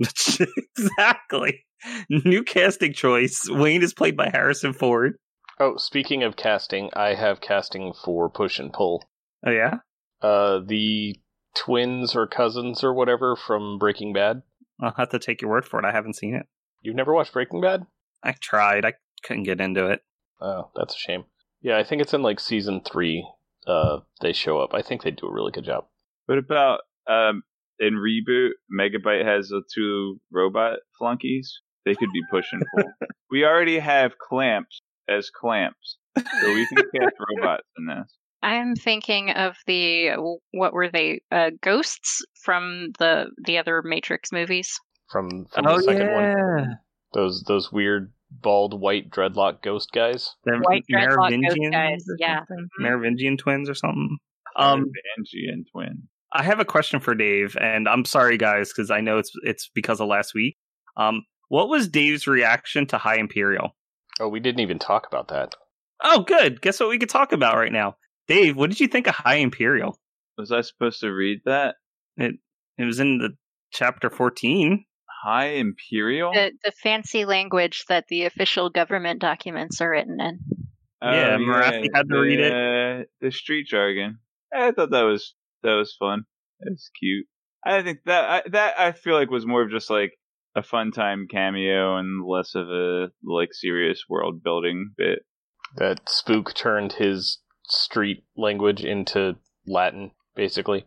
Speaker 4: exactly. New casting choice. Wayne is played by Harrison Ford.
Speaker 1: Oh, speaking of casting, I have casting for Push and Pull.
Speaker 4: Oh yeah.
Speaker 1: Uh, the twins or cousins or whatever from Breaking Bad.
Speaker 4: I'll have to take your word for it. I haven't seen it.
Speaker 1: You've never watched Breaking Bad?
Speaker 4: I tried. I couldn't get into it.
Speaker 1: Oh, that's a shame. Yeah, I think it's in like season three. Uh, they show up. I think they do a really good job.
Speaker 2: What about um in reboot? Megabyte has the two robot flunkies. They could be pushing. *laughs* we already have clamps as clamps, so we can cast robots in this.
Speaker 3: I'm thinking of the what were they uh, ghosts from the the other Matrix movies.
Speaker 1: From, from
Speaker 4: oh
Speaker 1: the second
Speaker 4: yeah.
Speaker 1: one. Those those weird bald white dreadlock ghost guys.
Speaker 4: The
Speaker 3: White dreadlock ghost guys, yeah.
Speaker 4: something?
Speaker 3: Mhm.
Speaker 4: Merovingian twins or something. Um,
Speaker 2: Banshee Twin.
Speaker 4: I have a question for Dave, and I'm sorry, guys, because I know it's it's because of last week. Um, what was Dave's reaction to High Imperial?
Speaker 1: Oh, we didn't even talk about that.
Speaker 4: Oh, good. Guess what we could talk about right now, Dave. What did you think of High Imperial?
Speaker 2: Was I supposed to read that?
Speaker 4: It it was in the chapter 14.
Speaker 2: High Imperial?
Speaker 3: The the fancy language that the official government documents are written in.
Speaker 4: Oh, yeah, Marasi had to read it.
Speaker 2: it. The street jargon. I thought that was that was fun. It was cute. I think that I, that I feel like was more of just like a fun time cameo and less of a like serious world building bit.
Speaker 1: That Spook turned his street language into Latin, basically.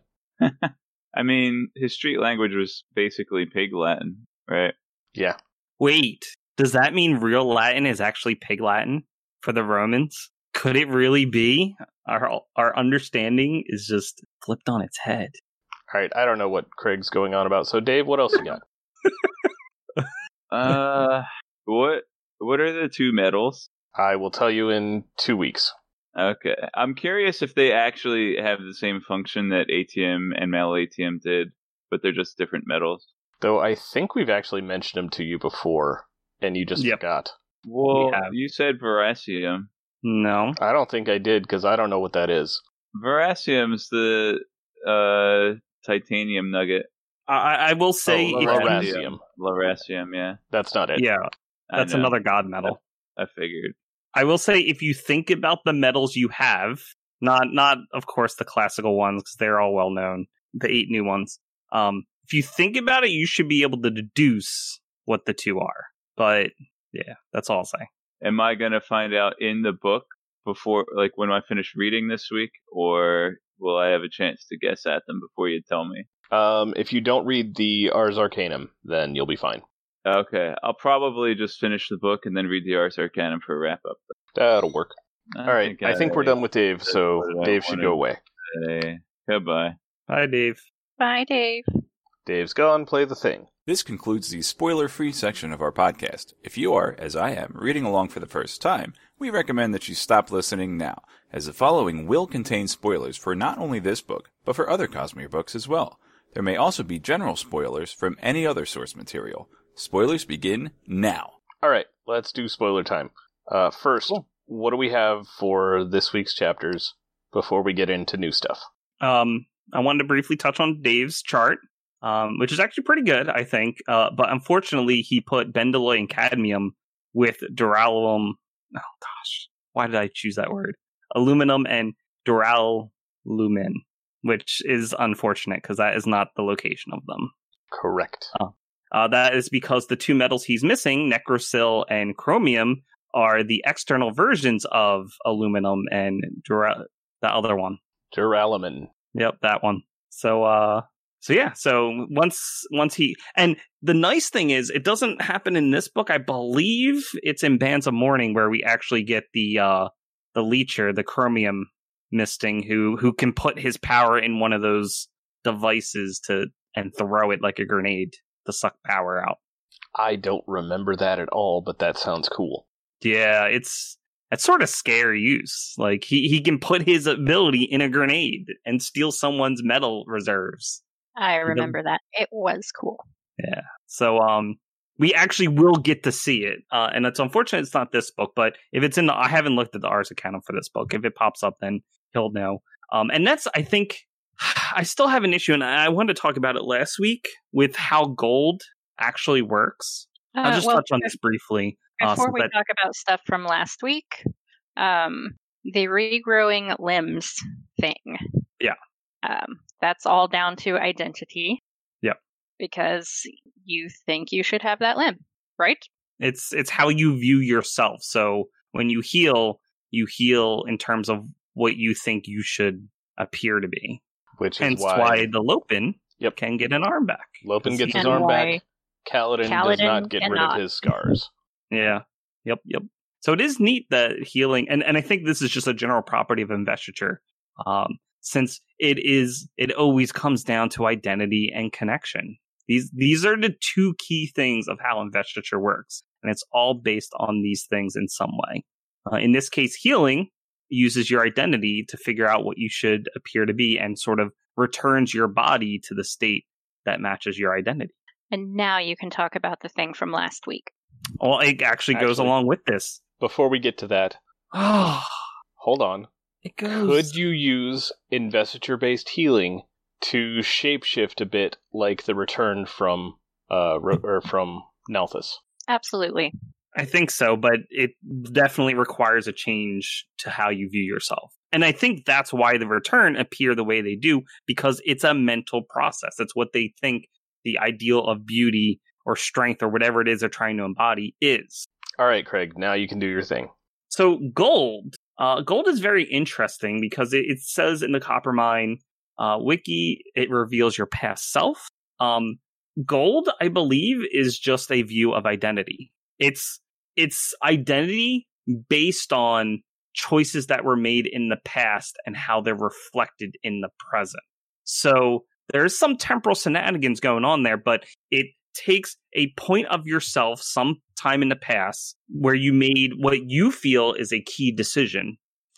Speaker 1: *laughs*
Speaker 2: I mean, his street language was basically pig Latin, right?
Speaker 1: Yeah.
Speaker 4: Wait, does that mean real Latin is actually Pig Latin for the Romans? Could it really be? Our our understanding is just flipped on its head.
Speaker 1: All right, I don't know what Craig's going on about. So, Dave, what else you got? *laughs*
Speaker 2: Uh, what what are the two metals?
Speaker 1: I will tell you in two weeks.
Speaker 2: Okay. I'm curious if they actually have the same function that atium and Malatium did, but they're just different metals.
Speaker 1: Though I think we've actually mentioned them to you before, and you just
Speaker 4: Yep.
Speaker 1: forgot.
Speaker 2: Well,
Speaker 4: have.
Speaker 2: you said Verasium.
Speaker 4: No.
Speaker 1: I don't think I did because I don't know what that is.
Speaker 2: Verasium's the uh titanium nugget.
Speaker 4: I, I will say,
Speaker 1: oh,
Speaker 4: if you-
Speaker 1: Lerasium.
Speaker 2: Lerasium, yeah.
Speaker 1: That's not it.
Speaker 4: yeah, that's another god metal.
Speaker 2: I figured.
Speaker 4: I will say, if you think about the metals you have, not not of course the classical ones because they're all well known, the eight new ones. Um, if you think about it, you should be able to deduce what the two are. But yeah, that's all I'll say.
Speaker 2: Am I gonna find out in the book before like when I finish reading this week, or will I have a chance to guess at them before you tell me?
Speaker 1: Um, if you don't read the Ars Arcanum, then you'll be fine.
Speaker 2: Okay, I'll probably just finish the book and then read the Ars Arcanum for a wrap up.
Speaker 1: That'll work. All right, I think we're done with Dave, so Dave should go away.
Speaker 2: Hey, goodbye.
Speaker 4: Hi, Dave.
Speaker 3: Bye, Dave.
Speaker 1: Dave's gone. Play the thing.
Speaker 5: This concludes the spoiler free section of our podcast. If you are, as I am, reading along for the first time, we recommend that you stop listening now, as the following will contain spoilers for not only this book, but for other Cosmere books as well. There may also be general spoilers from any other source material. Spoilers begin now.
Speaker 1: All right, let's do spoiler time. Uh, first, what do we have for this week's chapters before we get into new stuff?
Speaker 4: Um, I wanted to briefly touch on Dave's chart, um, which is actually pretty good, I think. Uh, but unfortunately, he put Bendalloy and cadmium with duralum. Oh gosh, why did I choose that word? Aluminum and duralumin, which is unfortunate because that is not the location of them.
Speaker 1: Correct.
Speaker 4: Uh, that is because the two metals he's missing, nicrosil and chromium, are the external versions of aluminum and dura- the other one.
Speaker 1: Duralumin.
Speaker 4: Yep, that one. So uh so yeah, so once once he and the nice thing is it doesn't happen in this book. I believe it's in Bands of Mourning where we actually get the uh the leecher, the chromium misting who who can put his power in one of those devices to and throw it like a grenade to suck power out.
Speaker 1: I don't remember that at all, but that sounds cool.
Speaker 4: Yeah, it's it's sort of scary use. Like he, he can put his ability in a grenade and steal someone's metal reserves.
Speaker 3: I remember that. It was cool.
Speaker 4: Yeah. So um we actually will get to see it. Uh, and it's unfortunate it's not this book, but if it's in the I haven't looked at the Ars account for this book. If it pops up then he'll know. Um and that's I think I still have an issue and I wanted to talk about it last week with how gold actually works. I'll
Speaker 3: Uh,
Speaker 4: just
Speaker 3: well,
Speaker 4: touch on this briefly. uh,
Speaker 3: Before
Speaker 4: since
Speaker 3: we
Speaker 4: that-
Speaker 3: talk about stuff from last week, um, the regrowing limbs thing.
Speaker 4: Yeah.
Speaker 3: Um, that's all down to identity.
Speaker 4: Yep.
Speaker 3: Because you think you should have that limb, right?
Speaker 4: It's it's how you view yourself. So when you heal, you heal in terms of what you think you should appear to be.
Speaker 1: Which
Speaker 4: Hence
Speaker 1: is
Speaker 4: why,
Speaker 1: why,
Speaker 4: the Lopen
Speaker 1: Yep.
Speaker 4: can get an arm back.
Speaker 1: Lopen gets his arm back. Kaladin, does not get rid of his scars. *laughs*
Speaker 4: Yeah. Yep. Yep. So it is neat that healing, and, and I think this is just a general property of investiture, um, since it is, it always comes down to identity and connection. These these are the two key things of how investiture works, and it's all based on these things in some way. Uh, in this case, healing uses your identity to figure out what you should appear to be, and sort of returns your body to the state that matches your identity.
Speaker 3: And now you can talk about the thing from last week.
Speaker 4: Well, it actually goes
Speaker 1: Actually-
Speaker 4: along with this.
Speaker 1: Before we get to that, *sighs* hold on.
Speaker 4: it goes.
Speaker 1: Could you use investiture based healing to shapeshift a bit like the return from uh ro- or from Nalthis?
Speaker 3: Absolutely.
Speaker 4: I think so, but it definitely requires a change to how you view yourself. And I think that's why the return appear the way they do, because it's a mental process. It's what they think the ideal of beauty or strength or whatever it is they're trying to embody is.
Speaker 1: All right, Craig, now you can do your thing.
Speaker 4: So gold, uh, gold is very interesting because it, it says in the Coppermind uh, wiki it reveals your past self. Um, gold, I believe, is just a view of identity. It's it's identity based on choices that were made in the past and how they're reflected in the present. So there's some temporal shenanigans going on there, but it takes a point of yourself sometime in the past where you made what you feel is a key decision,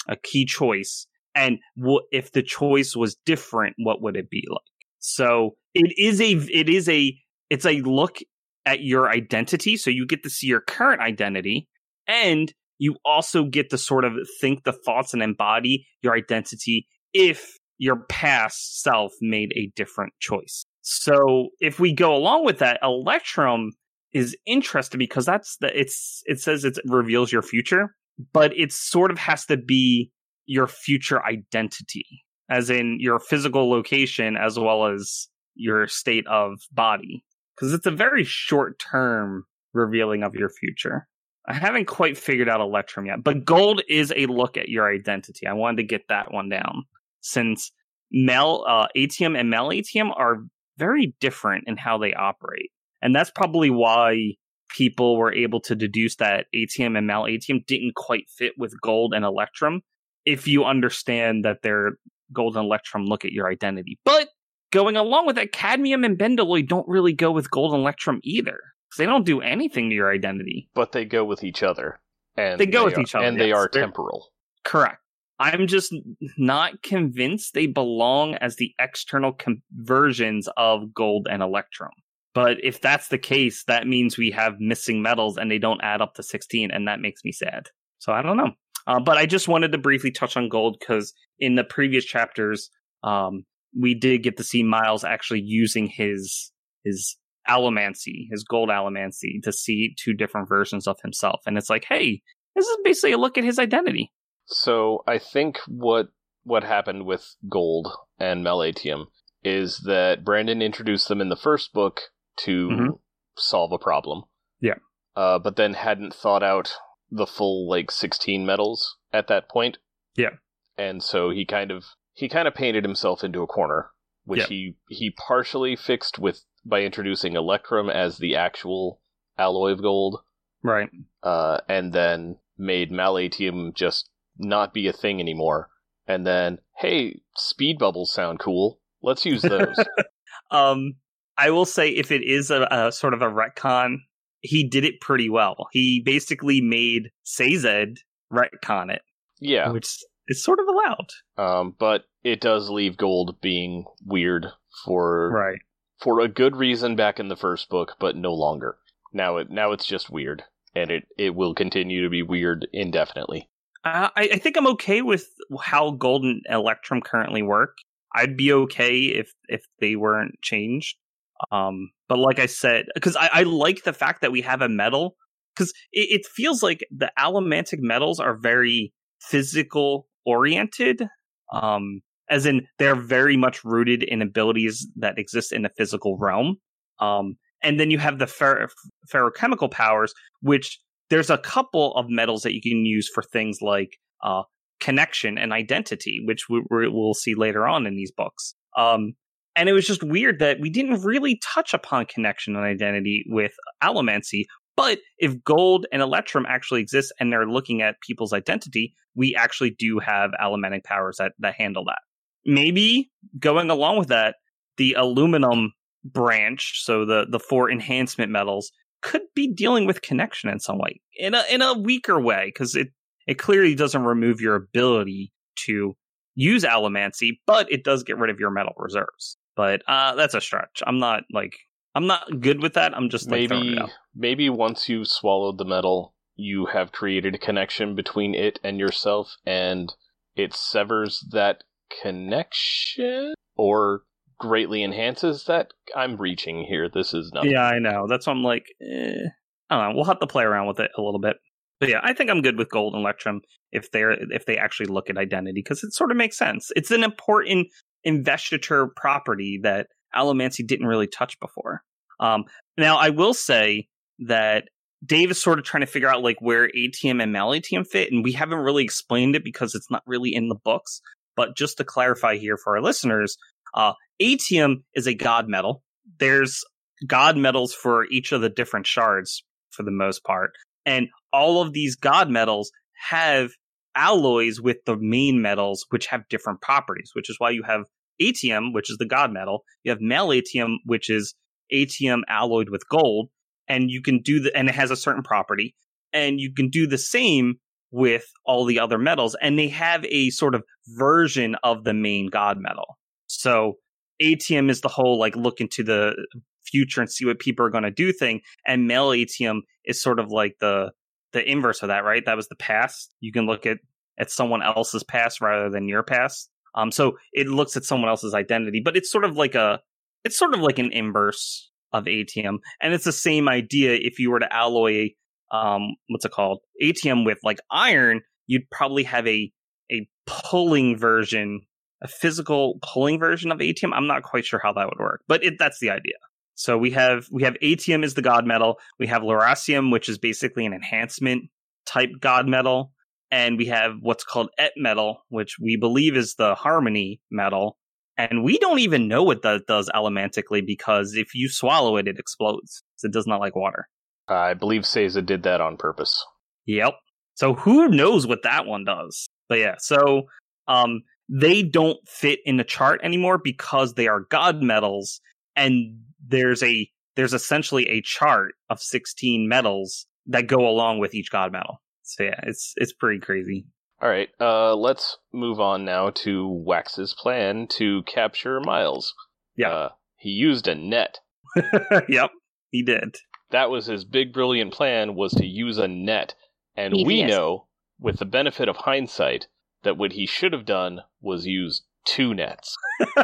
Speaker 4: a key choice, and what if the choice was different, what would it be like? So it is a it is a it's a look at your identity, so you get to see your current identity, and you also get to sort of think the thoughts and embody your identity if your past self made a different choice. So if we go along with that, Electrum is interesting because that's the it's it says it reveals your future, but it sort of has to be your future identity, as in your physical location as well as your state of body. Because it's a very short term revealing of your future. I haven't quite figured out Electrum yet, but gold is a look at your identity. I wanted to get that one down since Mel uh, atium and Malatium are very different in how they operate. And that's probably why people were able to deduce that atium and Malatium didn't quite fit with Gold and Electrum if you understand that their Gold and Electrum look at your identity. But going along with that, Cadmium and Bendaloid don't really go with Gold and Electrum either. They don't do anything to your identity.
Speaker 1: But they go with each other. And
Speaker 4: They go with
Speaker 1: are-
Speaker 4: each other,
Speaker 1: And they
Speaker 4: yes.
Speaker 1: are
Speaker 4: They're-
Speaker 1: temporal.
Speaker 4: Correct. I'm just not convinced they belong as the external conversions of gold and electrum. But if that's the case, that means we have missing metals and they don't add up to 16, and that makes me sad. So I don't know. Uh, but I just wanted to briefly touch on gold because in the previous chapters, um, we did get to see Miles actually using his his allomancy, his gold allomancy, to see two different versions of himself. And it's like, hey, this is basically a look at his identity.
Speaker 1: So I think what what happened with Gold and Malatium is that Brandon introduced them in the first book to
Speaker 4: Mhm.
Speaker 1: solve a problem.
Speaker 4: Yeah.
Speaker 1: Uh, but then hadn't thought out the full like 16 metals at that point.
Speaker 4: Yeah.
Speaker 1: And so he kind of he kind of painted himself into a corner, which
Speaker 4: Yeah.
Speaker 1: he he partially fixed with by introducing Electrum as the actual alloy of gold
Speaker 4: Right.
Speaker 1: uh, and then made Malatium just not be a thing anymore. And then, hey, speed bubbles sound cool. Let's use *laughs* those.
Speaker 4: um I will say if it is a, a sort of a retcon, he did it pretty well. He basically made Sazed retcon it,
Speaker 1: Yeah,
Speaker 4: which is sort of allowed.
Speaker 1: um, but it does leave gold being weird for
Speaker 4: Right.
Speaker 1: for a good reason back in the first book, but no longer. Now it now it's just weird, and it it will continue to be weird indefinitely.
Speaker 4: Uh, I, I think I'm okay with how Gold and Electrum currently work. I'd be okay if if they weren't changed. Um, but like I said, because I, I like the fact that we have a metal, because it, it feels like the allomantic metals are very physical oriented. Um, as in they're very much rooted in abilities that exist in the physical realm. Um, and then you have the fer- feruchemical powers, which there's a couple of metals that you can use for things like uh, connection and identity, which we, we'll see later on in these books. Um, and it was just weird that we didn't really touch upon connection and identity with allomancy. But if gold and electrum actually exist and they're looking at people's identity, we actually do have allomantic powers that, that handle that. Maybe going along with that, the aluminum branch, so the, the four enhancement metals, could be dealing with connection in some way in a in a weaker way because it it clearly doesn't remove your ability to use allomancy, but it does get rid of your metal reserves. But uh, that's a stretch. I'm not like I'm not good with that. I'm just like
Speaker 1: maybe maybe once you've swallowed the metal, you have created a connection between it and yourself, and it severs that connection, or greatly enhances that. I'm reaching here. This is nothing.
Speaker 4: Yeah, I know. That's why I'm like, eh, I don't know. We'll have to play around with it a little bit. But yeah, I think I'm good with Gold and Electrum if they're if they actually look at identity because it sort of makes sense. It's an important investiture property that Allomancy didn't really touch before. Um, now, I will say that Dave is sort of trying to figure out like where atium and Malatium fit, and we haven't really explained it because it's not really in the books. But just to clarify here for our listeners, uh, atium is a god metal. There's god metals for each of the different shards for the most part. And all of these god metals have alloys with the main metals, which have different properties, which is why you have atium, which is the god metal. You have Malatium, which is atium alloyed with gold. And you can do the, and it has a certain property. And you can do the same with all the other metals. And they have a sort of version of the main god metal. So atium is the whole like look into the future and see what people are going to do thing, and malatium is sort of like the the inverse of that, right? That was the past. You can look at at someone else's past rather than your past. Um, so it looks at someone else's identity, but it's sort of like a it's sort of like an inverse of atium, and it's the same idea. If you were to alloy, um, what's it called, atium with like iron, you'd probably have a a pulling version a physical pulling version of atium. I'm not quite sure how that would work, but it, that's the idea. So we have we have atium is the god metal. We have Lerasium, which is basically an enhancement type god metal, and we have what's called ettmetal, which we believe is the harmony metal. And we don't even know what that does allomantically because if you swallow it, it explodes. It does not like water.
Speaker 1: I believe Sazed did that on purpose.
Speaker 4: Yep. So who knows what that one does? But yeah, so um they don't fit in the chart anymore because they are god metals and there's a there's essentially a chart of 16 metals that go along with each god metal. So yeah, it's it's pretty crazy.
Speaker 1: All right, uh, let's move on now to Wax's plan to capture Miles.
Speaker 4: Yeah.
Speaker 1: Uh, he used a net. *laughs*
Speaker 4: yep, he did.
Speaker 1: That was his big, brilliant plan was to use a net. And we
Speaker 3: Devious.
Speaker 1: know, with the benefit of hindsight, that what he should have done was use two nets. *laughs*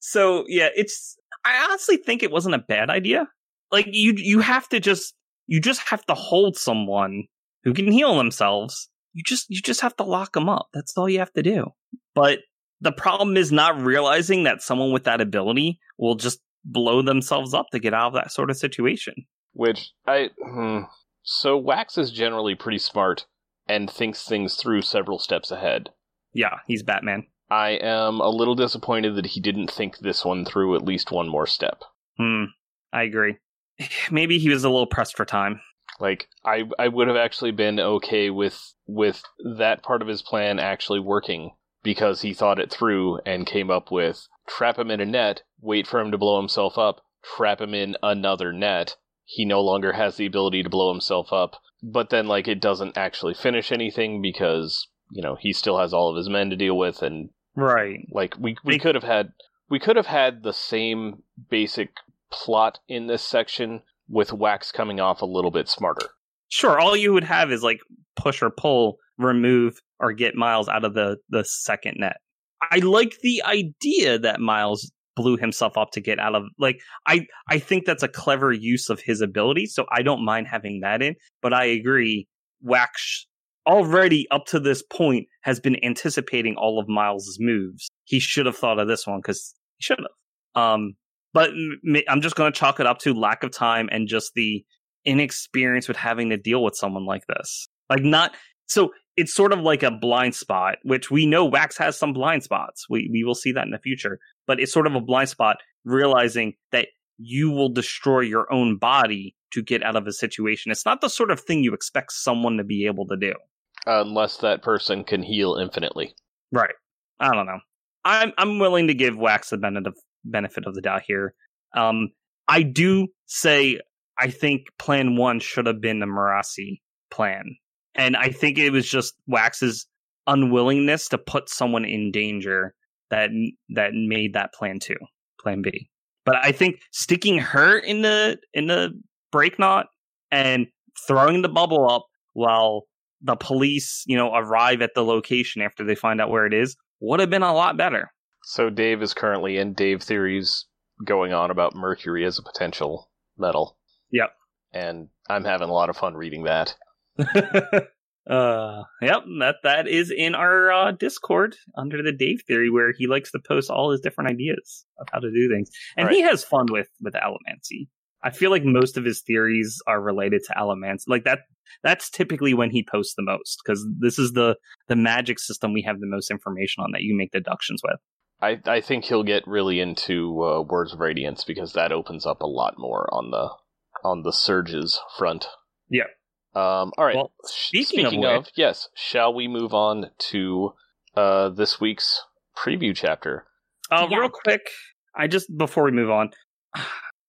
Speaker 4: so yeah, it's I honestly think it wasn't a bad idea. Like you you have to just you just have to hold someone who can heal themselves. You just you just have to lock them up. That's all you have to do. But the problem is not realizing that someone with that ability will just blow themselves up to get out of that sort of situation.
Speaker 1: Which I. Hmm. So Wax is generally pretty smart and thinks things through several steps ahead.
Speaker 4: Yeah, he's Batman.
Speaker 1: I am a little disappointed that he didn't think this one through at least one more step.
Speaker 4: Hmm. I agree. *sighs* Maybe he was a little pressed for time.
Speaker 1: Like I I would have actually been okay with with that part of his plan actually working because he thought it through and came up with trap him in a net, wait for him to blow himself up, trap him in another net. He no longer has the ability to blow himself up, but then like it doesn't actually finish anything because you know he still has all of his men to deal with, and
Speaker 4: Right.
Speaker 1: like we we could have had we could have had the same basic plot in this section with Wax coming off a little bit smarter.
Speaker 4: Sure. All you would have is like push or pull, remove or get Miles out of the the second net. I like the idea that Miles blew himself up to get out of like I I think that's a clever use of his ability, so I don't mind having that in. But I agree, Wax already up to this point has been anticipating all of Miles's moves. He should have thought of this one because he should have. Um, but I'm just going to chalk it up to lack of time and just the inexperience with having to deal with someone like this. Like not so it's sort of like a blind spot, which we know Wax has some blind spots. We we will see that in the future, but it's sort of a blind spot realizing that you will destroy your own body to get out of a situation. It's not the sort of thing you expect someone to be able to do.
Speaker 1: Unless that person can heal infinitely.
Speaker 4: Right. I don't know. I'm I'm willing to give Wax the benefit of, benefit of the doubt here. Um, I do say I think Plan One should have been the Marasi plan, and I think it was just Wax's unwillingness to put someone in danger that that made that Plan Two, Plan B. But I think sticking her in the in the break knot and throwing the bubble up while the police, you know, arrive at the location after they find out where it is would have been a lot better.
Speaker 1: So Dave is currently in Dave theories going on about mercury as a potential metal.
Speaker 4: Yep.
Speaker 1: And I'm having a lot of fun reading that. *laughs*
Speaker 4: uh, yep, that that is in our uh, Discord under the Dave theory, where he likes to post all his different ideas of how to do things, and he has fun with with Allomancy. I feel like most of his theories are related to Elements. Like that, that's typically when he posts the most because this is the the magic system we have the most information on that you make deductions with.
Speaker 1: I, I think he'll get really into uh, Words of Radiance because that opens up a lot more on the on the surges front.
Speaker 4: Yeah.
Speaker 1: Um, all right.
Speaker 4: Well,
Speaker 1: Sh-
Speaker 4: speaking of which-
Speaker 1: yes, shall we move on to uh, this week's preview chapter?
Speaker 4: Uh,
Speaker 3: Yeah.
Speaker 4: Real quick, I just before we move on, *sighs*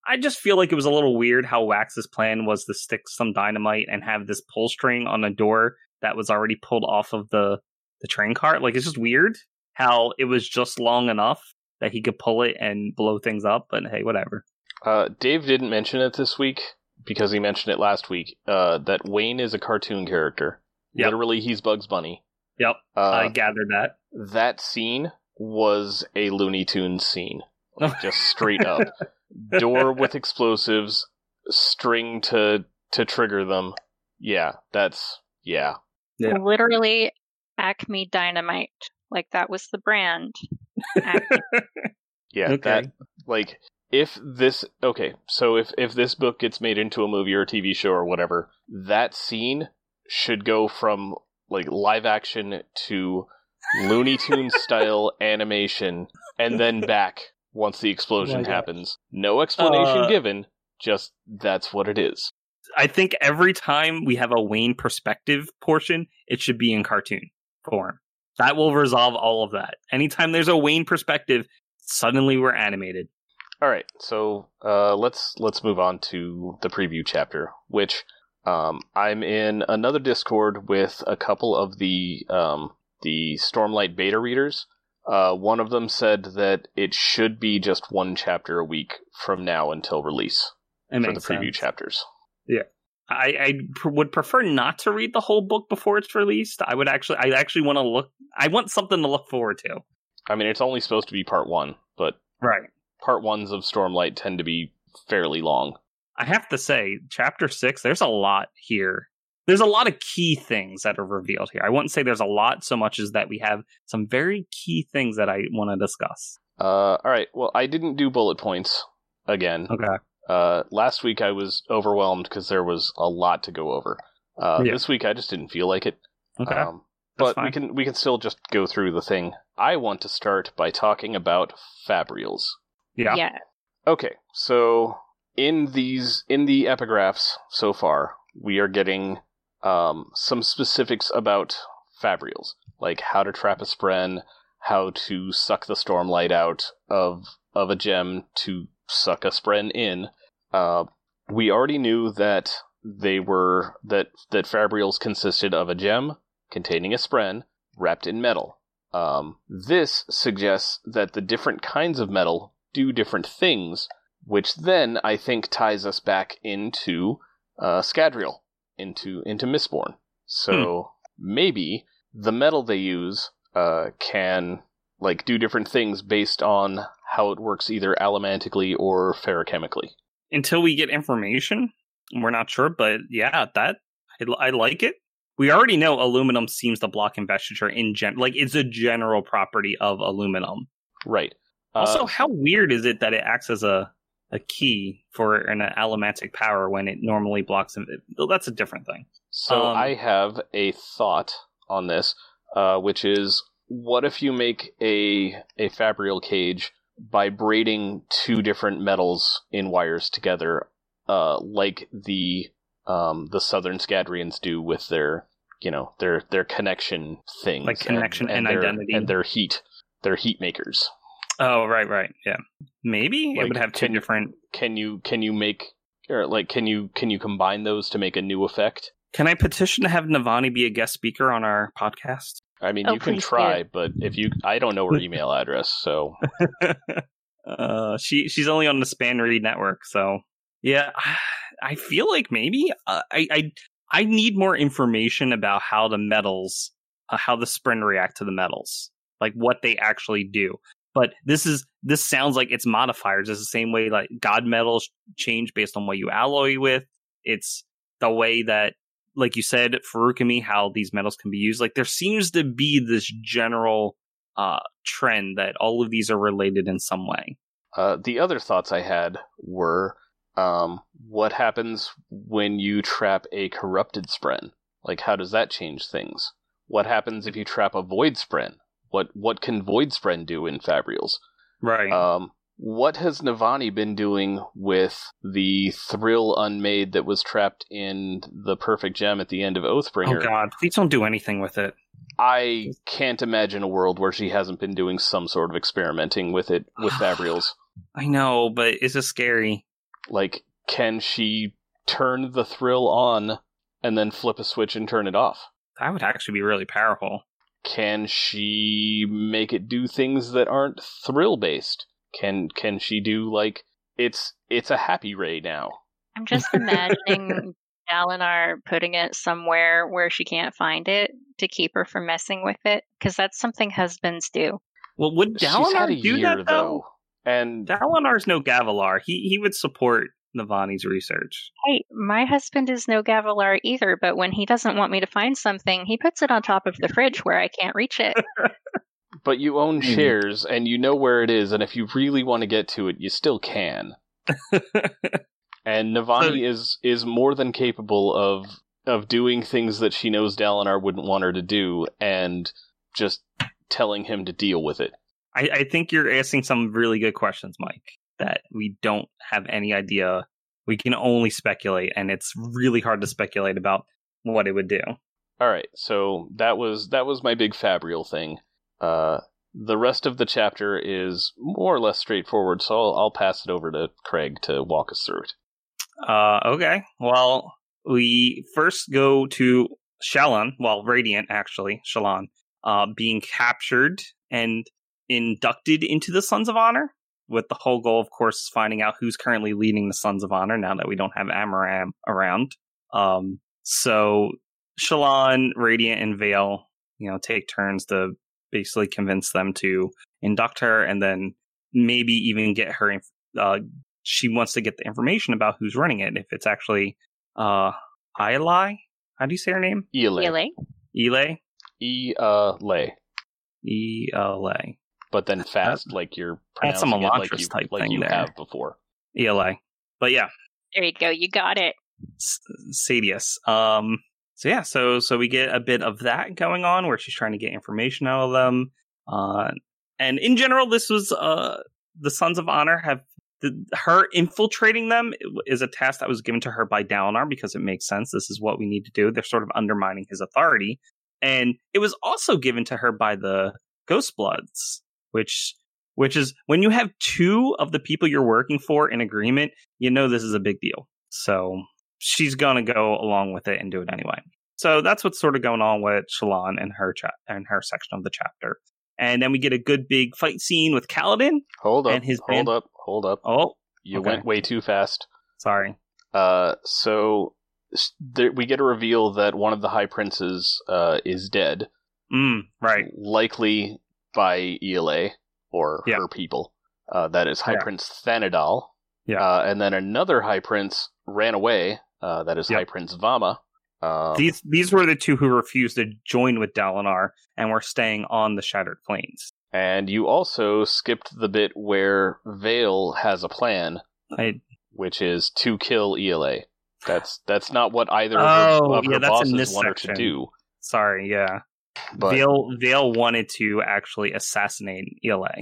Speaker 4: I just feel like it was a little weird how Wax's plan was to stick some dynamite and have this pull string on a door that was already pulled off of the the train cart. Like it's just weird how it was just long enough that he could pull it and blow things up. But hey, whatever.
Speaker 1: Uh, Dave didn't mention it this week because he mentioned it last week. Uh, that Wayne is a cartoon character.
Speaker 4: Yep.
Speaker 1: Literally, he's Bugs Bunny.
Speaker 4: Yep,
Speaker 1: Uh,
Speaker 4: I gathered that.
Speaker 1: that scene was a Looney Tunes scene, Like, just straight up. *laughs* Door with explosives, string to to trigger them. Yeah, that's yeah.
Speaker 4: Yeah.
Speaker 3: Literally, Acme Dynamite. Like that was the brand. *laughs*
Speaker 1: Yeah,
Speaker 4: Okay.
Speaker 1: that like if this okay, so if if this book gets made into a movie or a TV show or whatever, that scene should go from like live action to Looney Tunes style *laughs* animation and then back once the explosion
Speaker 4: Oh
Speaker 1: happens. No explanation
Speaker 4: Uh,
Speaker 1: given, just that's what it is.
Speaker 4: I think every time we have a Wayne perspective portion, it should be in cartoon form. That will resolve all of that. Anytime there's a Wayne perspective, suddenly we're animated.
Speaker 1: All right, so uh, let's let's move on to the preview chapter, which um, I'm in another Discord with a couple of the um, the Stormlight beta readers. Uh, one of them said that it should be just one chapter a week from now until release
Speaker 4: It
Speaker 1: for the preview
Speaker 4: sense.
Speaker 1: chapters.
Speaker 4: I, I pr- would prefer not to read the whole book before it's released. I would actually, I actually want to look. I want something to look forward to.
Speaker 1: I mean, it's only supposed to be part one, but
Speaker 4: Right.
Speaker 1: part ones of Stormlight tend to be fairly long.
Speaker 4: I have to say, chapter six, there's a lot here. There's a lot of key things that are revealed here. I wouldn't say there's a lot so much as that we have some very key things that I want to discuss.
Speaker 1: Uh, all right, well, I didn't do bullet points again.
Speaker 4: Okay.
Speaker 1: Uh, last week I was overwhelmed because there was a lot to go over. Uh,
Speaker 4: Yeah.
Speaker 1: This week I just didn't feel like it.
Speaker 4: Okay.
Speaker 1: Um,
Speaker 4: That's
Speaker 1: but we can we can still just go through the thing. I want to start by talking about fabrials.
Speaker 4: yeah.
Speaker 3: yeah.
Speaker 1: Okay, so in these in the epigraphs so far, we are getting um, some specifics about fabrials, like how to trap a spren, how to suck the stormlight out of of a gem to suck a spren in. Uh, we already knew that they were that that fabrials consisted of a gem containing a spren wrapped in metal. Um, this suggests that the different kinds of metal do different things, which then I think ties us back into uh, Scadrial, into into Mistborn. So maybe the metal they use uh, can like do different things based on how it works either allomantically or feruchemically.
Speaker 4: Until we get information, we're not sure, but yeah, that I, I like it. We already know aluminum seems to block investiture in gen, like it's a general property of aluminum.
Speaker 1: Right.
Speaker 4: Also,
Speaker 1: Uh,
Speaker 4: how weird is it that it acts as a a key for an allomantic power when it normally blocks? Well, that's a different thing.
Speaker 1: So
Speaker 4: Um,
Speaker 1: I have a thought on this, uh, which is, what if you make a a fabrial cage by braiding two different metals in wires together, uh, like the um, the Southern Scadrians do with their you know their their connection things,
Speaker 4: Like connection and
Speaker 1: their,
Speaker 4: identity.
Speaker 1: and their heat, their heat makers.
Speaker 4: Oh, right, right, yeah. Maybe it would have two
Speaker 1: can-
Speaker 4: different.
Speaker 1: Can you can you make or like can you can you combine those to make a new effect?
Speaker 4: Can I petition to have Navani be a guest speaker on our podcast?
Speaker 1: I mean,
Speaker 3: Oh,
Speaker 1: you can try, but if you, I don't know her email address, so *laughs*
Speaker 4: uh, she she's only on the spanreed network, so yeah, *sighs* I feel like maybe uh, I I I need more information about how the metals, uh, how the Spren react to the metals, like what they actually do. But this is this sounds like its modifiers It's the same way like God metals change based on what you alloy with. It's the way that, like you said, Feruchemy, how these metals can be used. Like there seems to be this general uh, trend that all of these are related in some way.
Speaker 1: Uh, the other thoughts I had were um, what happens when you trap a corrupted spren? Like, how does that change things? What happens if you trap a void spren? What what can void spren do in Fabrials?
Speaker 4: Right.
Speaker 1: Um, what has Navani been doing with the thrill unmade that was trapped in the perfect gem at the end of Oathbringer?
Speaker 4: oh God! Please don't do anything with it.
Speaker 1: I can't imagine a world where she hasn't been doing some sort of experimenting with it with *sighs* Fabrials.
Speaker 4: I know, but it's just scary.
Speaker 1: Like, can she turn the thrill on and then flip a switch and turn it off?
Speaker 4: That would actually be really powerful.
Speaker 1: Can she make it do things that aren't thrill based? Can can she do like it's it's a happy ray now?
Speaker 3: I'm just imagining *laughs* Dalinar putting it somewhere where she can't find it to keep her from messing with it, because that's something husbands do.
Speaker 4: Well, would
Speaker 1: She's had a
Speaker 4: Dalinar do
Speaker 1: year
Speaker 4: that though?
Speaker 1: And
Speaker 4: Dalinar's no Gavilar. He he would support Navani's research.
Speaker 3: Hey, my husband is no Gavilar either, but when he doesn't want me to find something, he puts it on top of the fridge where I can't reach it. *laughs*
Speaker 1: but you own shares and you know where it is, and if you really want to get to it, you still can. *laughs* And Navani is is more than capable of of doing things that she knows Dalinar wouldn't want her to do, and just telling him to deal with it.
Speaker 4: I, I think you're asking some really good questions, Mike, that we don't have any idea. We can only speculate, and it's really hard to speculate about what it would do.
Speaker 1: All right, so that was that was my big Fabrial thing. Uh, the rest of the chapter is more or less straightforward, so I'll, I'll pass it over to Craig to walk us through it.
Speaker 4: Uh, okay. Well, we first go to Shallan, well, Radiant actually, Shallan, uh, being captured and inducted into the Sons of Honor. With the whole goal, of course, finding out who's currently leading the Sons of Honor now that we don't have Amaram around. Um, so Shallan, Radiant, and Veil, you know, take turns to basically convince them to induct her, and then maybe even get her. inf- Uh, she wants to get the information about who's running it. If it's actually uh, Eli, how do you say her name?
Speaker 1: Ele.
Speaker 3: Really?
Speaker 4: Eli,
Speaker 1: E uh lay.
Speaker 4: E L A.
Speaker 1: But then fast, like you're
Speaker 4: that's some
Speaker 1: pronouncing it like you,
Speaker 4: type
Speaker 1: like
Speaker 4: thing
Speaker 1: you
Speaker 4: there.
Speaker 1: have before.
Speaker 4: E L A. But yeah,
Speaker 3: There you go. You got it.
Speaker 4: S- Sadeas. Um. So yeah, so so we get a bit of that going on where she's trying to get information out of them. Uh, and in general, this was uh the Sons of Honor have the, her infiltrating them is a task that was given to her by Dalinar because it makes sense. This is what we need to do. They're sort of undermining his authority, and it was also given to her by the Ghost Bloods, which which is when you have two of the people you're working for in agreement, you know this is a big deal. So she's gonna go along with it and do it anyway. So that's what's sort of going on with Shallan and her chat and her section of the chapter. And then we get a good big fight scene with Kaladin.
Speaker 1: Hold up,
Speaker 4: And his
Speaker 1: hold
Speaker 4: band-
Speaker 1: up, hold up.
Speaker 4: Oh,
Speaker 1: You
Speaker 4: okay.
Speaker 1: went way too fast.
Speaker 4: sorry.
Speaker 1: Uh, so there, we get a reveal that one of the High Princes uh, is dead,
Speaker 4: Mm, right.
Speaker 1: likely by ELA or
Speaker 4: Yeah.
Speaker 1: her people. Uh, that is High
Speaker 4: Yeah.
Speaker 1: Prince Thanadal.
Speaker 4: Yeah.
Speaker 1: Uh, and then another High Prince ran away. Uh, that is
Speaker 4: Yeah.
Speaker 1: High Prince Vama. Um,
Speaker 4: These these were the two who refused to join with Dalinar and were staying on the Shattered Plains.
Speaker 1: and you also skipped the bit where Veil has a plan,
Speaker 4: I,
Speaker 1: which is to kill ELA. That's that's not what either of
Speaker 4: Oh,
Speaker 1: her, of her
Speaker 4: yeah, that's in
Speaker 1: bosses
Speaker 4: this
Speaker 1: want
Speaker 4: section.
Speaker 1: to do.
Speaker 4: sorry, yeah.
Speaker 1: But
Speaker 4: Veil Veil wanted to actually assassinate ELA.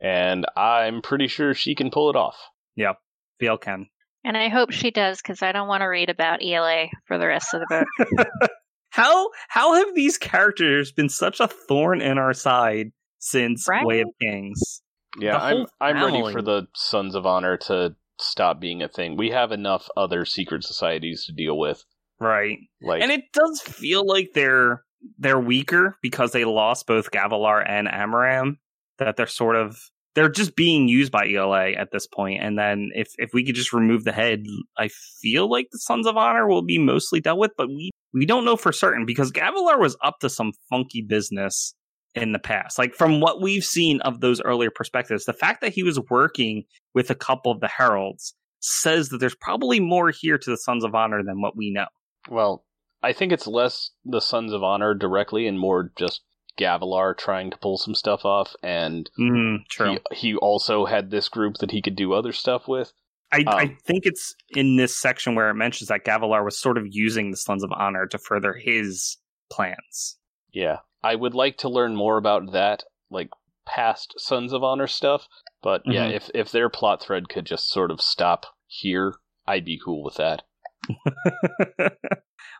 Speaker 1: and I'm pretty sure she can pull it off.
Speaker 4: Yep, Veil can.
Speaker 3: And I hope she does because I don't want to read about ELA for the rest of the book. *laughs*
Speaker 4: How how have these characters been such a thorn in our side since
Speaker 3: Right?
Speaker 4: Way of Kings?
Speaker 1: Yeah, I'm
Speaker 4: whole
Speaker 1: I'm ready for the Sons of Honor to stop being a thing. We have enough other secret societies to deal with.
Speaker 4: Right.
Speaker 1: Like
Speaker 4: and it does feel like they're they're weaker because they lost both Gavilar and Amaram. That they're sort of they're just being used by ELA at this point. And then if if we could just remove the head, I feel like the Sons of Honor will be mostly dealt with, but we we don't know for certain because Gavilar was up to some funky business in the past. Like from what we've seen of those earlier perspectives, the fact that he was working with a couple of the heralds says that there's probably more here to the Sons of Honor than what we know.
Speaker 1: well, I think it's less the Sons of Honor directly and more just Gavilar trying to pull some stuff off and
Speaker 4: Mm, true.
Speaker 1: he, he also had this group that he could do other stuff with.
Speaker 4: I, I
Speaker 1: um,
Speaker 4: think it's in this section where it mentions that Gavilar was sort of using the Sons of Honor to further his plans.
Speaker 1: Yeah. I would like to learn more about that, like past Sons of Honor stuff. But yeah,
Speaker 4: Mhm.
Speaker 1: if if their plot thread could just sort of stop here, I'd be cool with that. *laughs*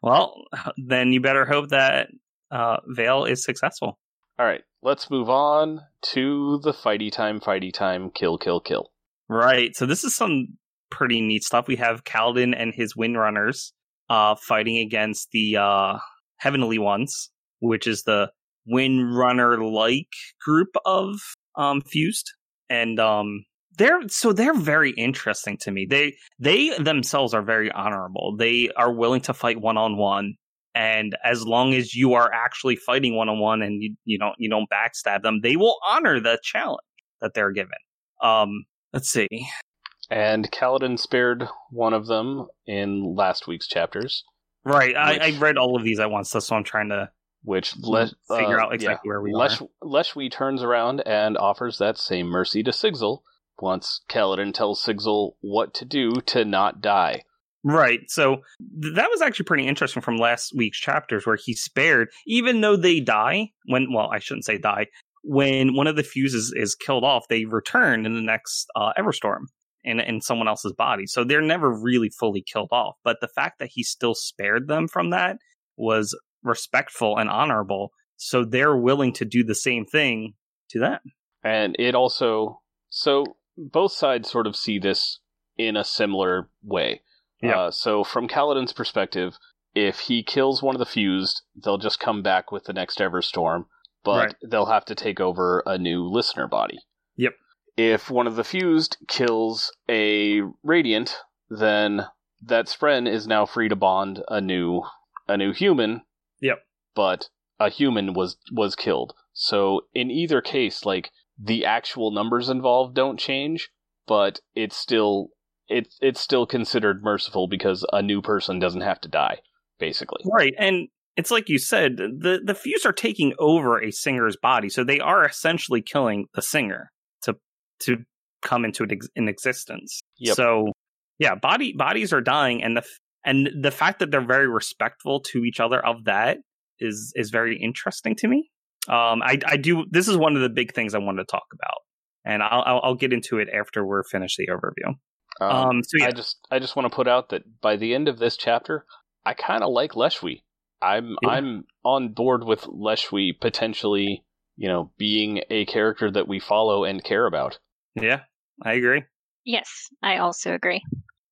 Speaker 4: well, then you better hope that uh, Veil is successful.
Speaker 1: All right, let's move on to the fighty time, fighty time, kill, kill, kill.
Speaker 4: Right. So this is some pretty neat stuff. We have Kaladin and his Windrunners uh, fighting against the uh, Heavenly Ones, which is the Windrunner-like group of um, fused, and um, they're so they're very interesting to me. They they themselves are very honorable. They are willing to fight one on one. And as long as you are actually fighting one on one and you, you don't you don't backstab them, they will honor the challenge that they're given. Um, let's see.
Speaker 1: And Kaladin spared one of them in last week's chapters,
Speaker 4: Right, I, I read all of these at once. That's why I'm trying to
Speaker 1: which Le-
Speaker 4: figure
Speaker 1: uh,
Speaker 4: out exactly where we
Speaker 1: Lesh-
Speaker 4: are.
Speaker 1: Leshwi turns around and offers that same mercy to Sigil once Kaladin tells Sigil what to do to not die.
Speaker 4: Right. So th- that was actually pretty interesting from last week's chapters where he spared, even though they die when, well, I shouldn't say die, when one of the fuses is killed off, they return in the next uh, Everstorm in, in someone else's body. So they're never really fully killed off. But the fact that he still spared them from that was respectful and honorable. So they're willing to do the same thing to them.
Speaker 1: And it also so both sides sort of see this in a similar way.
Speaker 4: Yeah.
Speaker 1: Uh, so from Kaladin's perspective, if he kills one of the fused, they'll just come back with the next Everstorm, but
Speaker 4: Right.
Speaker 1: they'll have to take over a new listener body.
Speaker 4: Yep.
Speaker 1: If one of the fused kills a Radiant, then that Spren is now free to bond a new a new human.
Speaker 4: Yep.
Speaker 1: But a human was was killed. So in either case, like the actual numbers involved don't change, but it's still it's it's still considered merciful because a new person doesn't have to die, basically.
Speaker 4: Right. And it's like you said, the, the fuse are taking over a singer's body. So they are essentially killing the singer to to come into ex- an existence.
Speaker 1: Yep.
Speaker 4: So yeah, body bodies are dying and the and the fact that they're very respectful to each other of that is is very interesting to me. Um I I do this is one of the big things I wanted to talk about. And I'll I'll, I'll get into it after we're finished the overview.
Speaker 1: Um,
Speaker 4: Um, so yeah.
Speaker 1: I just I just want to put out that by the end of this chapter, I kind of like Leshwi. I'm
Speaker 4: Yeah.
Speaker 1: I'm on board with Leshwi potentially you know, being a character that we follow and care about.
Speaker 4: Yeah, I agree.
Speaker 3: Yes, I also agree.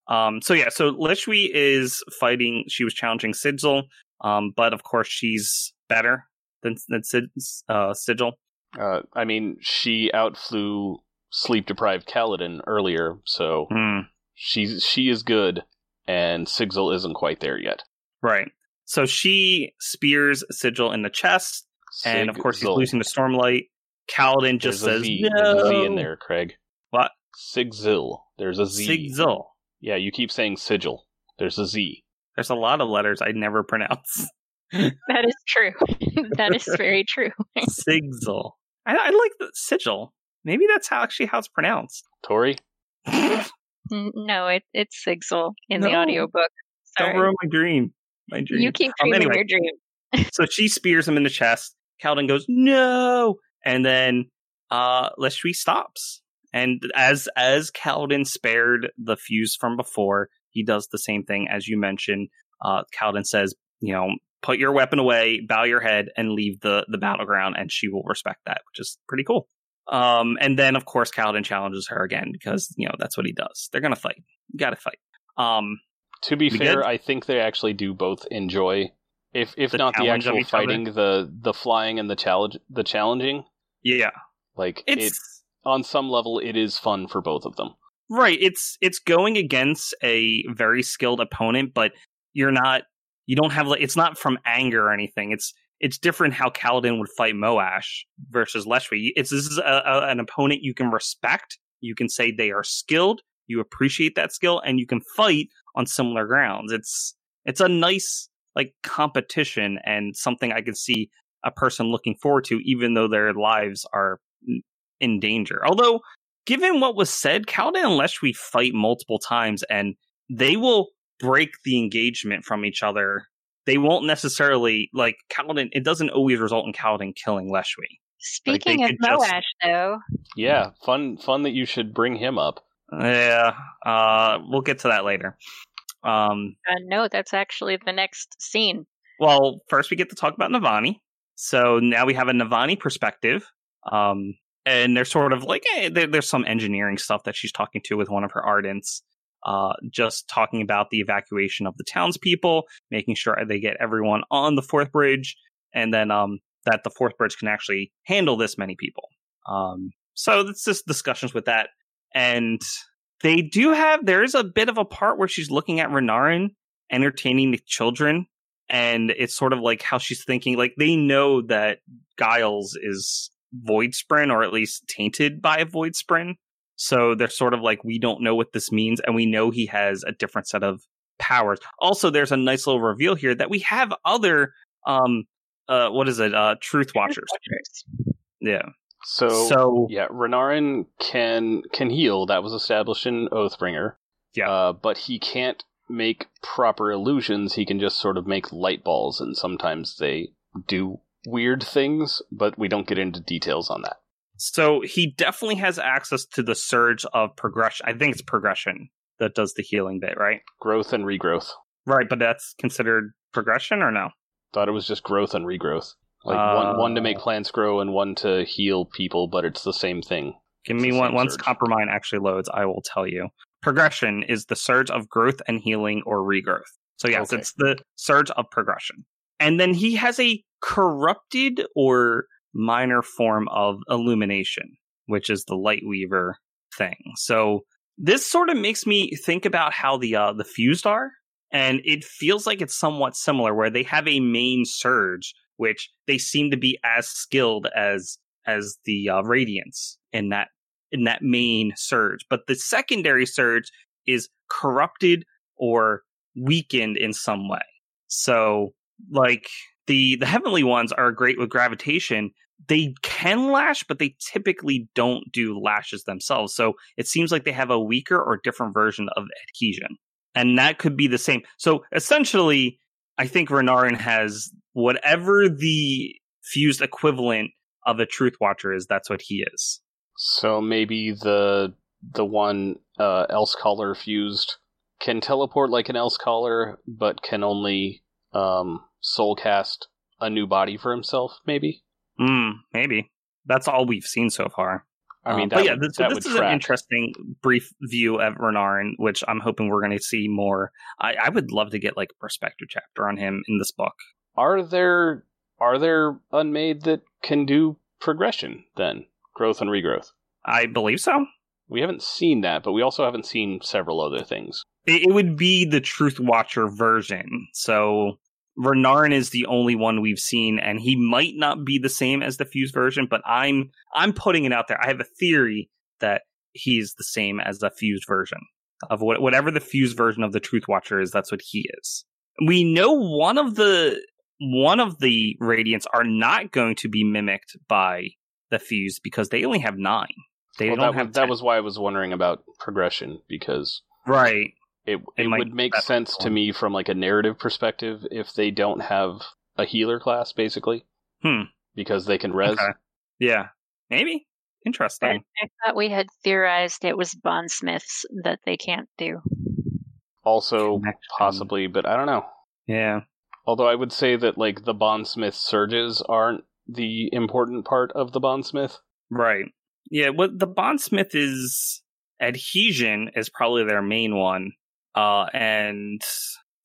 Speaker 4: Um, so yeah, so Leshwi is fighting. She was challenging Sigil, um, but of course she's better than than Sid, uh, Sigil.
Speaker 1: Uh, I mean, she outflew sleep deprived Kaladin earlier, so
Speaker 4: Hmm.
Speaker 1: she's she is good, and Sigil isn't quite there yet.
Speaker 4: Right. So she spears Sigil in the chest, and of course he's losing the Stormlight. Kaladin just
Speaker 1: There's
Speaker 4: says
Speaker 1: Z.
Speaker 4: no.
Speaker 1: There's a Z in there, Craig.
Speaker 4: What?
Speaker 1: Sigil. There's a Z.
Speaker 4: Sigil.
Speaker 1: Yeah, you keep saying sigil. There's a Z.
Speaker 4: There's a lot of letters I never pronounce. *laughs*
Speaker 3: That is true. *laughs* that is very true.
Speaker 4: Sigil. I, I like the sigil. Maybe that's how actually how it's pronounced.
Speaker 1: Tori?
Speaker 3: No, it, it's Sigil in the
Speaker 4: No.
Speaker 3: audiobook.
Speaker 4: Don't ruin my dream. My dream.
Speaker 3: You keep
Speaker 4: Um, anyway.
Speaker 3: your dream. *laughs*
Speaker 4: so she spears him in the chest. Kaladin goes, no! And then uh Leshwi stops. And as as Kaladin spared the fuse from before, he does the same thing as you mentioned. Uh Kaladin says, you know, put your weapon away, bow your head, and leave the, the battleground, and she will respect that, which is pretty cool. Um, and then of course Kaladin challenges her again because, you know, that's what he does. They're gonna fight. You gotta fight. Um
Speaker 1: To be fair,
Speaker 4: good?
Speaker 1: I think they actually do both enjoy, if if
Speaker 4: The
Speaker 1: not the actual
Speaker 4: each other?
Speaker 1: fighting, the the flying and the challenge, the challenging.
Speaker 4: yeah.
Speaker 1: Like
Speaker 4: It's
Speaker 1: it, on some level, it is fun for both of them.
Speaker 4: Right. It's it's going against a very skilled opponent, but you're not you don't have like it's not from anger or anything. It's it's different how Kaladin would fight Moash versus Leshwi. It's this is a, a, an opponent you can respect. You can say they are skilled. You appreciate that skill, and you can fight on similar grounds. It's it's a nice like competition and something I can see a person looking forward to, even though their lives are in danger. Although given what was said, Kaladin and Leshwi fight multiple times and they will break the engagement from each other. They won't necessarily like Kaladin. It doesn't always result in Kaladin killing Leshwi.
Speaker 3: Speaking of
Speaker 4: could just-
Speaker 3: Moash, though,
Speaker 1: Yeah, fun fun that you should bring him up.
Speaker 4: Yeah, uh, we'll get to that later. Um,
Speaker 3: uh, no, that's actually the next scene.
Speaker 4: well, first we get to talk about Navani. So now we have a Navani perspective. Um, and they're sort of like eh, there, there's some engineering stuff that she's talking to with one of her ardents. Uh, just talking about the evacuation of the townspeople, making sure they get everyone on the fourth bridge, and then um, that the fourth bridge can actually handle this many people. Um, so it's just discussions with that, and they do have there is a bit of a part where she's looking at Renarin entertaining the children, and it's sort of like how she's thinking. Like they know that Glys is void spren or at least tainted by a void spren. So they're sort of like, we don't know what this means, and we know he has a different set of powers. Also, there's a nice little reveal here that we have other um uh what is it? Uh truth watchers. Yeah.
Speaker 1: So,
Speaker 4: so
Speaker 1: yeah, Renarin can can heal. That was established in Oathbringer.
Speaker 4: Yeah.
Speaker 1: uh, but he can't make proper illusions. He can just sort of make light balls, and sometimes they do weird things. But we don't get into details on that.
Speaker 4: So he definitely has access to the surge of progression. I think it's progression that does the healing bit, right?
Speaker 1: Growth and regrowth.
Speaker 4: Right, but that's considered progression or no?
Speaker 1: Thought it was just growth and regrowth. Like
Speaker 4: Uh,
Speaker 1: one one to make plants grow and one to heal people, but it's the same thing.
Speaker 4: Give
Speaker 1: It's
Speaker 4: me one once. Coppermind actually loads, I will tell you. Progression is the surge of growth and healing or regrowth. So yes,
Speaker 1: Okay.
Speaker 4: it's the surge of progression. And then he has a corrupted or minor form of illumination, which is the light weaver thing. So this sort of makes me think about how the uh, the fused are, and it feels like it's somewhat similar, where they have a main surge, which they seem to be as skilled as as the uh, radiance in that in that main surge, but the secondary surge is corrupted or weakened in some way. So, like the the heavenly ones are great with gravitation. They can lash, but they typically don't do lashes themselves. So it seems like they have a weaker or different version of adhesion, and that could be the same. So essentially, I think Renarin has whatever the fused equivalent of a Truth Watcher is. That's what he is.
Speaker 1: So maybe the the one uh, else caller fused can teleport like an else caller, but can only um, soul cast a new body for himself. Maybe
Speaker 4: Hmm, maybe that's all we've seen so far.
Speaker 1: I mean,
Speaker 4: Um,
Speaker 1: that
Speaker 4: but yeah,
Speaker 1: would,
Speaker 4: this, this is
Speaker 1: track.
Speaker 4: an interesting brief view of Renarin, which I'm hoping we're going to see more. I, I would love to get like a perspective chapter on him in this book.
Speaker 1: Are there are there unmade that can do progression then growth and regrowth?
Speaker 4: I believe so.
Speaker 1: We haven't seen that, but we also haven't seen several other things.
Speaker 4: It, it would be the Truth Watcher version. So Renarin is the only one we've seen, and he might not be the same as the Fuse version, but I'm I'm putting it out there. I have a theory that he's the same as the Fused version of what, whatever the Fused version of the Truth Watcher is. That's what he is. We know one of the one of the Radiants are not going to be mimicked by the Fuse because they only have nine. They
Speaker 1: Well,
Speaker 4: don't
Speaker 1: that,
Speaker 4: have
Speaker 1: was, that
Speaker 4: 10.
Speaker 1: was why I was wondering about progression because
Speaker 4: right.
Speaker 1: It
Speaker 4: They
Speaker 1: it
Speaker 4: might-
Speaker 1: would make sense to me from like a narrative perspective if they don't have a healer class basically.
Speaker 4: Hmm.
Speaker 1: Because they can res.
Speaker 4: Okay. Yeah, maybe
Speaker 3: I,
Speaker 4: interesting.
Speaker 3: I thought we had theorized it was bondsmiths that they can't do.
Speaker 1: Also
Speaker 4: Connection.
Speaker 1: possibly, but I don't know.
Speaker 4: Yeah,
Speaker 1: Although I would say that like the bondsmith surges aren't the important part of the bondsmith.
Speaker 4: right. Yeah, what the bondsmith is adhesion is probably their main one, uh, and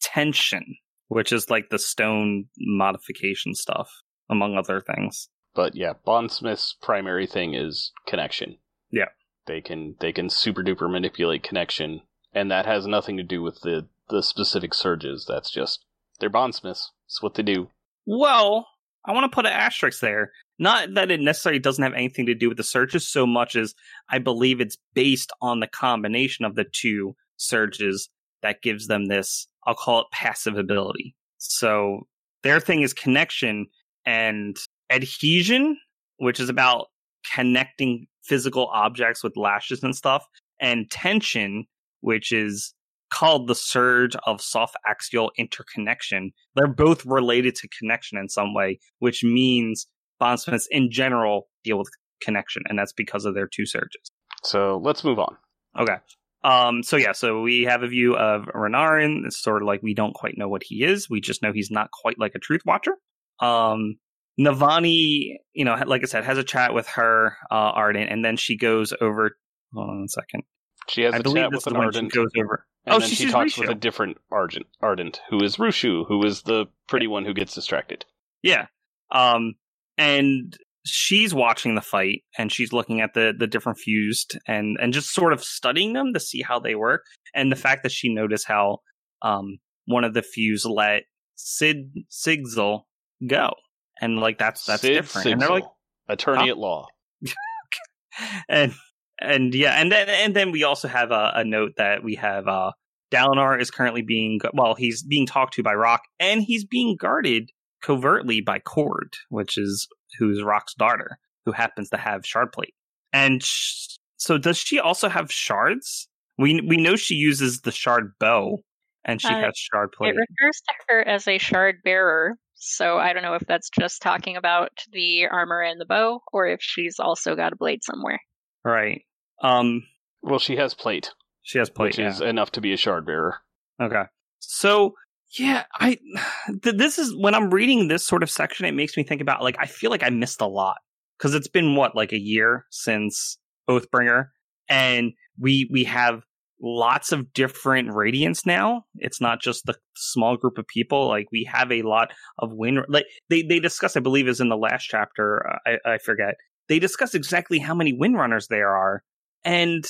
Speaker 4: tension, which is like the stone modification stuff, among other things.
Speaker 1: But yeah, bondsmith's primary thing is connection.
Speaker 4: Yeah.
Speaker 1: They can they can super duper manipulate connection, and that has nothing to do with the the specific surges. That's just they're bondsmiths. It's what they do.
Speaker 4: Well, I want to put an asterisk there. Not that it necessarily doesn't have anything to do with the surges so much as I believe it's based on the combination of the two surges that gives them this, I'll call it passive ability. So their thing is connection and adhesion, which is about connecting physical objects with lashes and stuff, and tension, which is called the surge of soft axial interconnection. They're both related to connection in some way, which means bondsmiths in general deal with connection, and that's because of their two surges.
Speaker 1: So let's move on.
Speaker 4: Okay. Um, so yeah, so we have a view of Renarin. It's sort of like we don't quite know what he is. We just know he's not quite like a truth watcher. Um, Navani, you know, like I said, has a chat with her, uh, Arden, and then she goes over. Hold on a second.
Speaker 1: She has
Speaker 4: I
Speaker 1: a chat with an ardent,
Speaker 4: she goes over.
Speaker 1: and
Speaker 4: oh,
Speaker 1: then
Speaker 4: she
Speaker 1: she talks with a different ardent, ardent, who is Rushu, who is the pretty one who gets distracted.
Speaker 4: Yeah. Um, and she's watching the fight and she's looking at the the different fused and and just sort of studying them to see how they work. And the fact that she noticed how um one of the fuse let Sid Sigzil go. And like that's that's
Speaker 1: Sid
Speaker 4: different. And they're like
Speaker 1: attorney at law. *laughs*
Speaker 4: and and yeah, and then and then we also have a, a note that we have uh Dalinar is currently being well, he's being talked to by Rock, and he's being guarded covertly by Cord, which is who's Rock's daughter, who happens to have shard plate. And sh- so, does she also have shards? We we know she uses the shard bow, and she
Speaker 3: Uh,
Speaker 4: has shard plate.
Speaker 3: It refers to her as a shard bearer, so I don't know if that's just talking about the armor and the bow, or if she's also got a blade somewhere.
Speaker 4: right. Um.
Speaker 1: Well, she has plate,
Speaker 4: She has plate.
Speaker 1: which
Speaker 4: yeah.
Speaker 1: is enough to be a shard bearer.
Speaker 4: Okay. So yeah, I *sighs* th- this is when I'm reading this sort of section, it makes me think about like I feel like I missed a lot because it's been what like a year since Oathbringer, and we we have lots of different radiants now. It's not just the small group of people. Like we have a lot of win. Like they they discuss, I believe, is in the last chapter. I I forget. They discuss exactly how many windrunners there are, and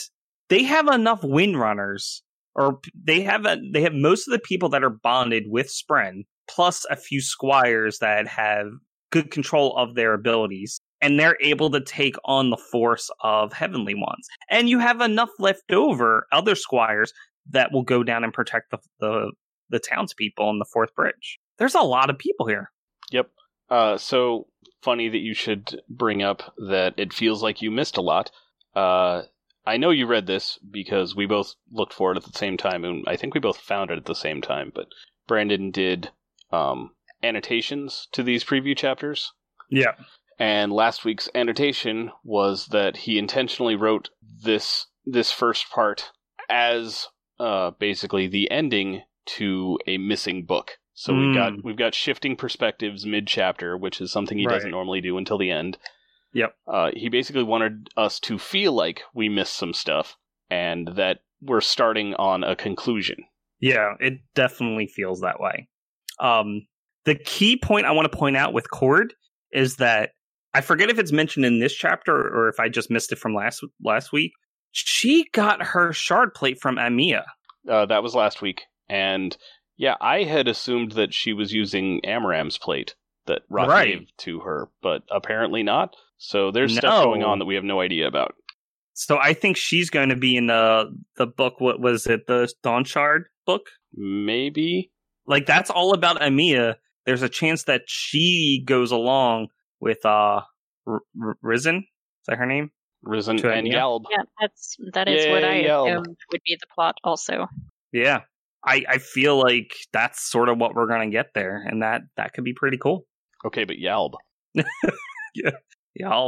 Speaker 4: they have enough windrunners or they have a, they have most of the people that are bonded with Spren, plus a few squires that have good control of their abilities, and they're able to take on the force of heavenly ones. And you have enough left over, other squires that will go down and protect the the, the townspeople on the fourth bridge. There's a lot of people here.
Speaker 1: Yep. Uh, so funny that you should bring up that it feels like you missed a lot. Uh, I know you read this because we both looked for it at the same time, and I think we both found it at the same time. But Brandon did um, annotations to these preview chapters,
Speaker 4: Yeah.
Speaker 1: and last week's annotation was that he intentionally wrote this this first part as uh, basically the ending to a missing book. So we've got
Speaker 4: Mm.
Speaker 1: we've got shifting perspectives mid chapter, which is something he
Speaker 4: Right.
Speaker 1: doesn't normally do until the end.
Speaker 4: Yep.
Speaker 1: Uh, he basically wanted us to feel like we missed some stuff and that we're starting on a conclusion.
Speaker 4: Yeah, it definitely feels that way. Um, the key point I want to point out with Cord is that I forget if it's mentioned in this chapter or if I just missed it from last last week. She got her shard plate from Aimia.
Speaker 1: Uh, that was last week, and yeah, I had assumed that she was using Amaram's plate that Rock
Speaker 4: Right.
Speaker 1: gave to her, but apparently not. So there's
Speaker 4: No.
Speaker 1: stuff going on that we have no idea about.
Speaker 4: So I think she's going to be in the the book. What was it? The Dawn Shard book.
Speaker 1: Maybe
Speaker 4: Like that's all about Aimia. There's a chance that she goes along with uh R- R- Rysn. Is that her name?
Speaker 1: Rysn
Speaker 4: To
Speaker 1: and
Speaker 4: Anya?
Speaker 1: Galb.
Speaker 3: Yeah, that's that is what I
Speaker 1: Yay,
Speaker 3: assumed would be the plot. Also,
Speaker 4: Yeah. I, I feel like that's sort of what we're gonna get there, and that that could be pretty cool.
Speaker 1: Okay, but Yalb. *laughs*
Speaker 4: Yeah.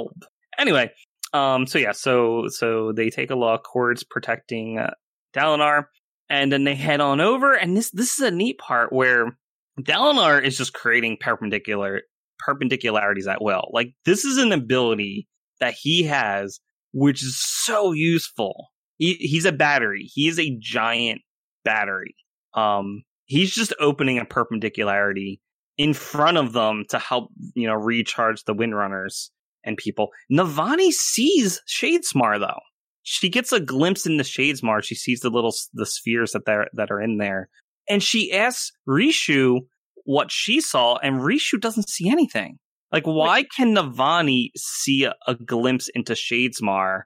Speaker 4: Anyway, um, so yeah, so so they take a look. Cord's protecting uh, Dalinar, and then they head on over. And this this is a neat part where Dalinar is just creating perpendicular perpendicularities at will. Like this is an ability that he has, which is so useful. He, he's a battery. He is a giant battery. Um, he's just opening a perpendicularity in front of them to help you know recharge the windrunners and people. Navani sees Shadesmar though. She gets a glimpse into Shadesmar. She sees the little the spheres that there that are in there, and she asks Rishu what she saw, and Rishu doesn't see anything. Like, why can Navani see a, a glimpse into Shadesmar,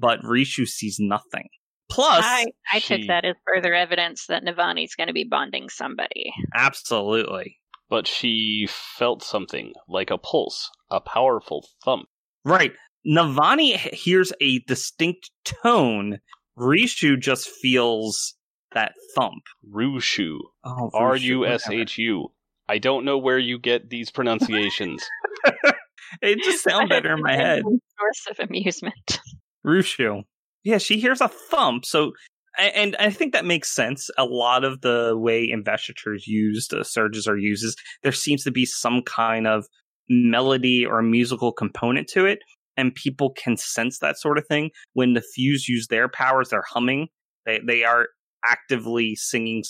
Speaker 4: but Rishu sees nothing? Plus,
Speaker 3: I I took that as further evidence that Navani's going to be bonding somebody.
Speaker 4: absolutely
Speaker 1: But she felt something like a pulse, a powerful thump.
Speaker 4: right. Navani hears a distinct tone. Rishu just feels that thump.
Speaker 1: Rushu.
Speaker 4: Oh,
Speaker 1: R
Speaker 4: Rishu,
Speaker 1: U S
Speaker 4: whatever.
Speaker 1: H U. I don't know where you get these pronunciations. *laughs* *laughs*
Speaker 4: It just sounds better in my head.
Speaker 3: Source of amusement.
Speaker 4: Rushu. Yeah, she hears a thump. So, a- and I think that makes sense. A lot of the way investitures used, uh, surges are used, is there seems to be some kind of melody or musical component to it, and people can sense that sort of thing. When the fuse use their powers, they're humming. They they are actively singing,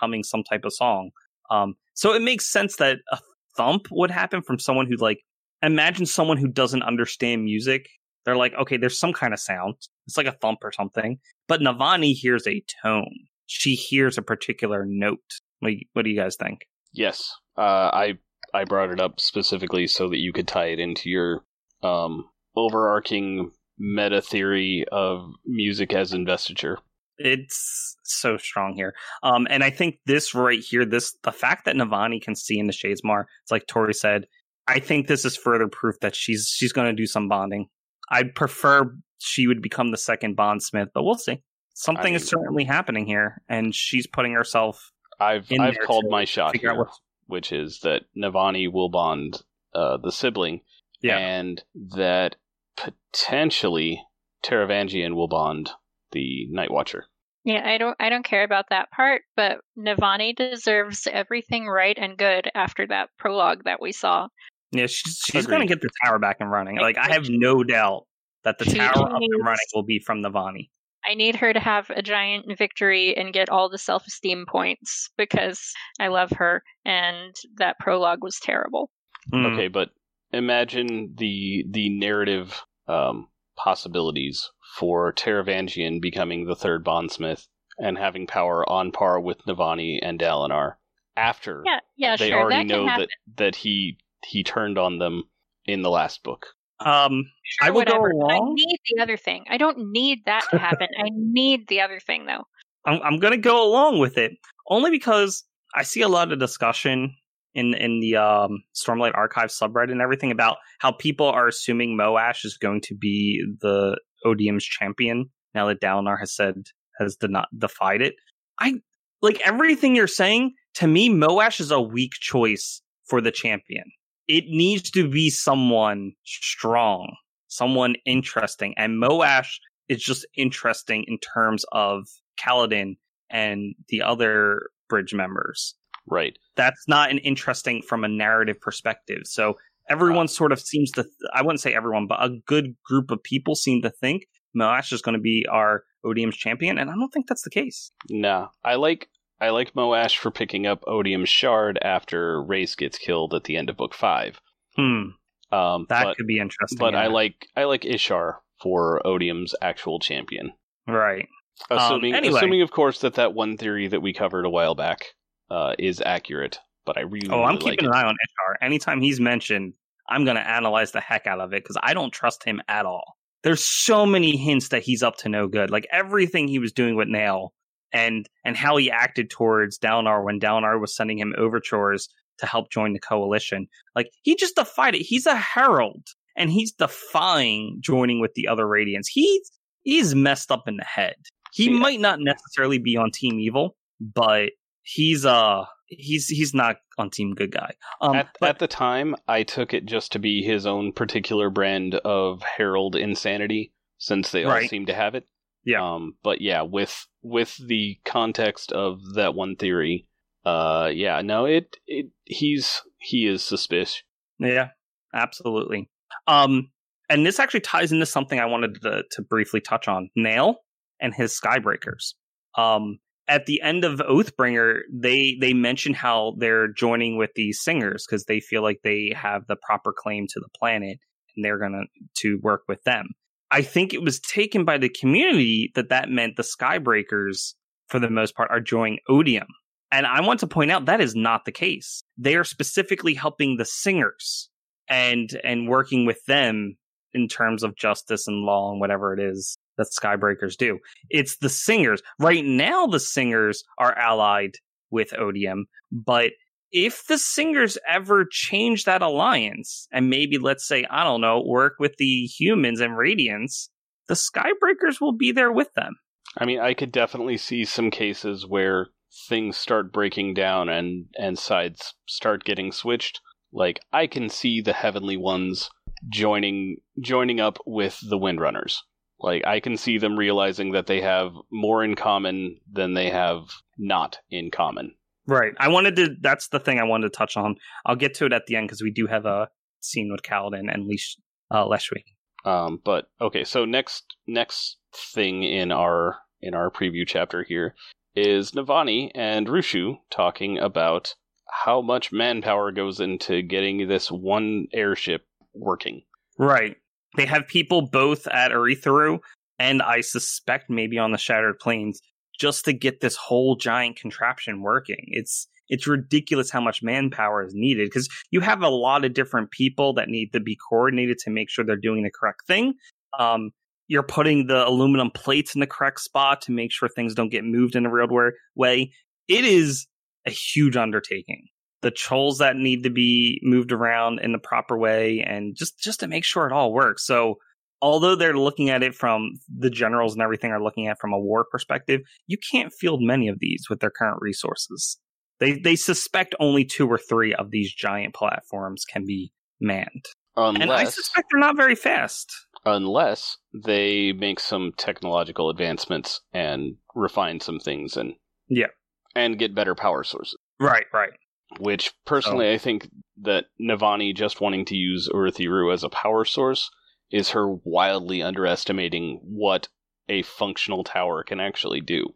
Speaker 4: humming some type of song. Um, so it makes sense that a thump would happen from someone who like imagine someone who doesn't understand music they're like, okay, there's some kind of sound. It's like a thump or something. But Navani hears a tone. She hears a particular note. What do you, what do you guys think?
Speaker 1: yes, uh, I I brought it up specifically so that you could tie it into your um, overarching meta theory of music as investiture.
Speaker 4: It's so strong here. Um, and I think this right here, this the fact that Navani can see into Shadesmar, it's like Tori said, I think this is further proof that she's she's gonna do some bonding. I'd prefer she would become the second bondsmith, but we'll see. Something
Speaker 1: I
Speaker 4: is certainly happening here, and she's putting herself
Speaker 1: I've
Speaker 4: in
Speaker 1: I've
Speaker 4: there
Speaker 1: called
Speaker 4: to
Speaker 1: my shot
Speaker 4: figure out
Speaker 1: here,
Speaker 4: what
Speaker 1: which is that Navani will bond uh, the sibling,
Speaker 4: Yeah.
Speaker 1: and that potentially Taravangian will bond the Night Watcher.
Speaker 3: Yeah, I don't I don't care about that part, but Navani deserves everything right and good after that prologue that we saw.
Speaker 4: Yeah, she's, she's going to get the tower back and running. Like, I have no doubt that the
Speaker 3: she
Speaker 4: tower up and running will be from Navani.
Speaker 3: I need her to have a giant victory and get all the self-esteem points because I love her and that prologue was terrible.
Speaker 4: Mm.
Speaker 1: Okay, but imagine the the narrative um, possibilities for Taravangian becoming the third bondsmith and having power on par with Navani and Dalinar after
Speaker 3: Yeah, yeah,
Speaker 1: they
Speaker 3: sure.
Speaker 1: already
Speaker 3: that can
Speaker 1: know
Speaker 3: happen.
Speaker 1: that that he he turned on them in the last book.
Speaker 4: Um,
Speaker 3: Sure,
Speaker 4: I will go
Speaker 3: whatever. I need the other thing. I don't need that to happen. I *laughs* need the other thing though.
Speaker 4: I'm, I'm going to go along with it only because I see a lot of discussion in in the um, Stormlight Archive subreddit and everything about how people are assuming Moash is going to be the Odium's champion now that Dalinar has said has de- defied it. I like everything you're saying. To me, Moash is a weak choice for the champion. It needs to be someone strong, someone interesting, and Moash is just interesting in terms of Kaladin and the other bridge members.
Speaker 1: Right.
Speaker 4: That's not an interesting from a narrative perspective. So everyone ah. sort of seems to, th- I wouldn't say everyone, but a good group of people seem to think Moash is going to be our Odium's champion, and I don't think that's the case.
Speaker 1: No, I like I like Moash for picking up Odium's shard after Rayse gets killed at the end of book five.
Speaker 4: Hmm,
Speaker 1: Um,
Speaker 4: that
Speaker 1: but,
Speaker 4: could be interesting.
Speaker 1: but I like I like Ishar for Odium's actual champion.
Speaker 4: right. Um,
Speaker 1: Assuming,
Speaker 4: anyway.
Speaker 1: assuming of course that that one theory that we covered a while back uh, is accurate. But I really,
Speaker 4: Oh, I'm
Speaker 1: really
Speaker 4: keeping an eye on Ishar. Anytime he's mentioned, I'm going to analyze the heck out of it because I don't trust him at all. There's so many hints that he's up to no good. Like everything he was doing with Nale and and how he acted towards Dalinar when Dalinar was sending him overtures to help join the coalition. Like he just defied it. He's a herald and he's defying joining with the other Radiants. He's he's messed up in the head. He
Speaker 1: See,
Speaker 4: might not necessarily be on Team Evil, but he's uh he's he's not on Team Good Guy. Um,
Speaker 1: at,
Speaker 4: but
Speaker 1: at the time, I took it just to be his own particular brand of herald insanity, since they all
Speaker 4: Right.
Speaker 1: seem to have it.
Speaker 4: Yeah.
Speaker 1: Um, but yeah, with with the context of that one theory, uh, yeah, no, it it he's he is suspicious.
Speaker 4: Yeah, absolutely. Um, and this actually ties into something I wanted to, to briefly touch on: Nale and his Skybreakers. Um, at the end of Oathbringer, they they mention how they're joining with these singers because they feel like they have the proper claim to the planet, and they're gonna to work with them. I think it was taken by the community that that meant the Skybreakers, for the most part, are joining Odium. And I want to point out that is not the case. They are specifically helping the singers and and working with them in terms of justice and law and whatever it is that Skybreakers do. It's the singers. Right now the singers are allied with Odium, but if the singers ever change that alliance and maybe let's say I don't know, work with the humans and Radiants, the Skybreakers will be there with them.
Speaker 1: I mean, I could definitely see some cases where things start breaking down and and sides start getting switched. Like I can see the heavenly ones joining joining up with the windrunners. Like I can see them realizing that they have more in common than they have not in common.
Speaker 4: Right. I wanted to. That's the thing I wanted to touch on. I'll get to it at the end because we do have a scene with Kaladin and Leash, uh, Leshwi.
Speaker 1: Um, but okay, so next next thing in our in our preview chapter here is Navani and Rushu talking about how much manpower goes into getting this one airship working.
Speaker 4: Right. They have people both at Urithiru and I suspect maybe on the Shattered Plains just to get this whole giant contraption working. It's it's ridiculous how much manpower is needed because you have a lot of different people that need to be coordinated to make sure they're doing the correct thing. Um, you're putting the aluminum plates in the correct spot to make sure things don't get moved in a real way. It is a huge undertaking. The trolls that need to be moved around in the proper way and just just to make sure it all works. So although they're looking at it from the generals and everything are looking at from a war perspective, you can't field many of these with their current resources. They they suspect only two or three of these giant platforms can be manned. And I suspect they're not very fast.
Speaker 1: unless they make some technological advancements and refine some things and
Speaker 4: Yeah.
Speaker 1: and get better power sources.
Speaker 4: Right, right.
Speaker 1: Which personally, I think that Navani just wanting to use Urithiru as a power source is her wildly underestimating what a functional tower can actually do.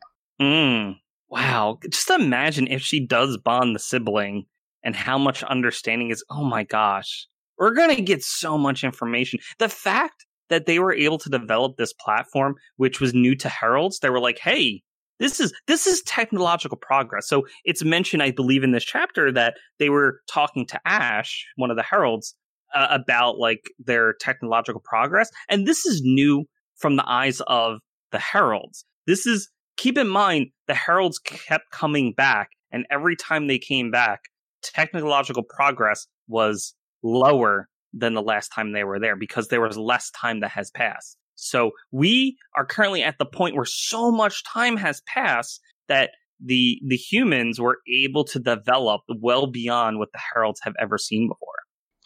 Speaker 4: Mm. Wow. Just imagine if she does bond the sibling and how much understanding is. Oh my gosh. We're going to get so much information. The fact that they were able to develop this platform, which was new to Heralds, they were like, hey, this is this is technological progress. So it's mentioned, I believe, in this chapter that they were talking to Ash, one of the heralds, uh, about like their technological progress, and this is new from the eyes of the heralds. This is keep in mind the heralds kept coming back, and every time they came back, technological progress was lower than the last time they were there because there was less time that has passed. So we are currently at the point where so much time has passed that the the humans were able to develop well beyond what the heralds have ever seen before.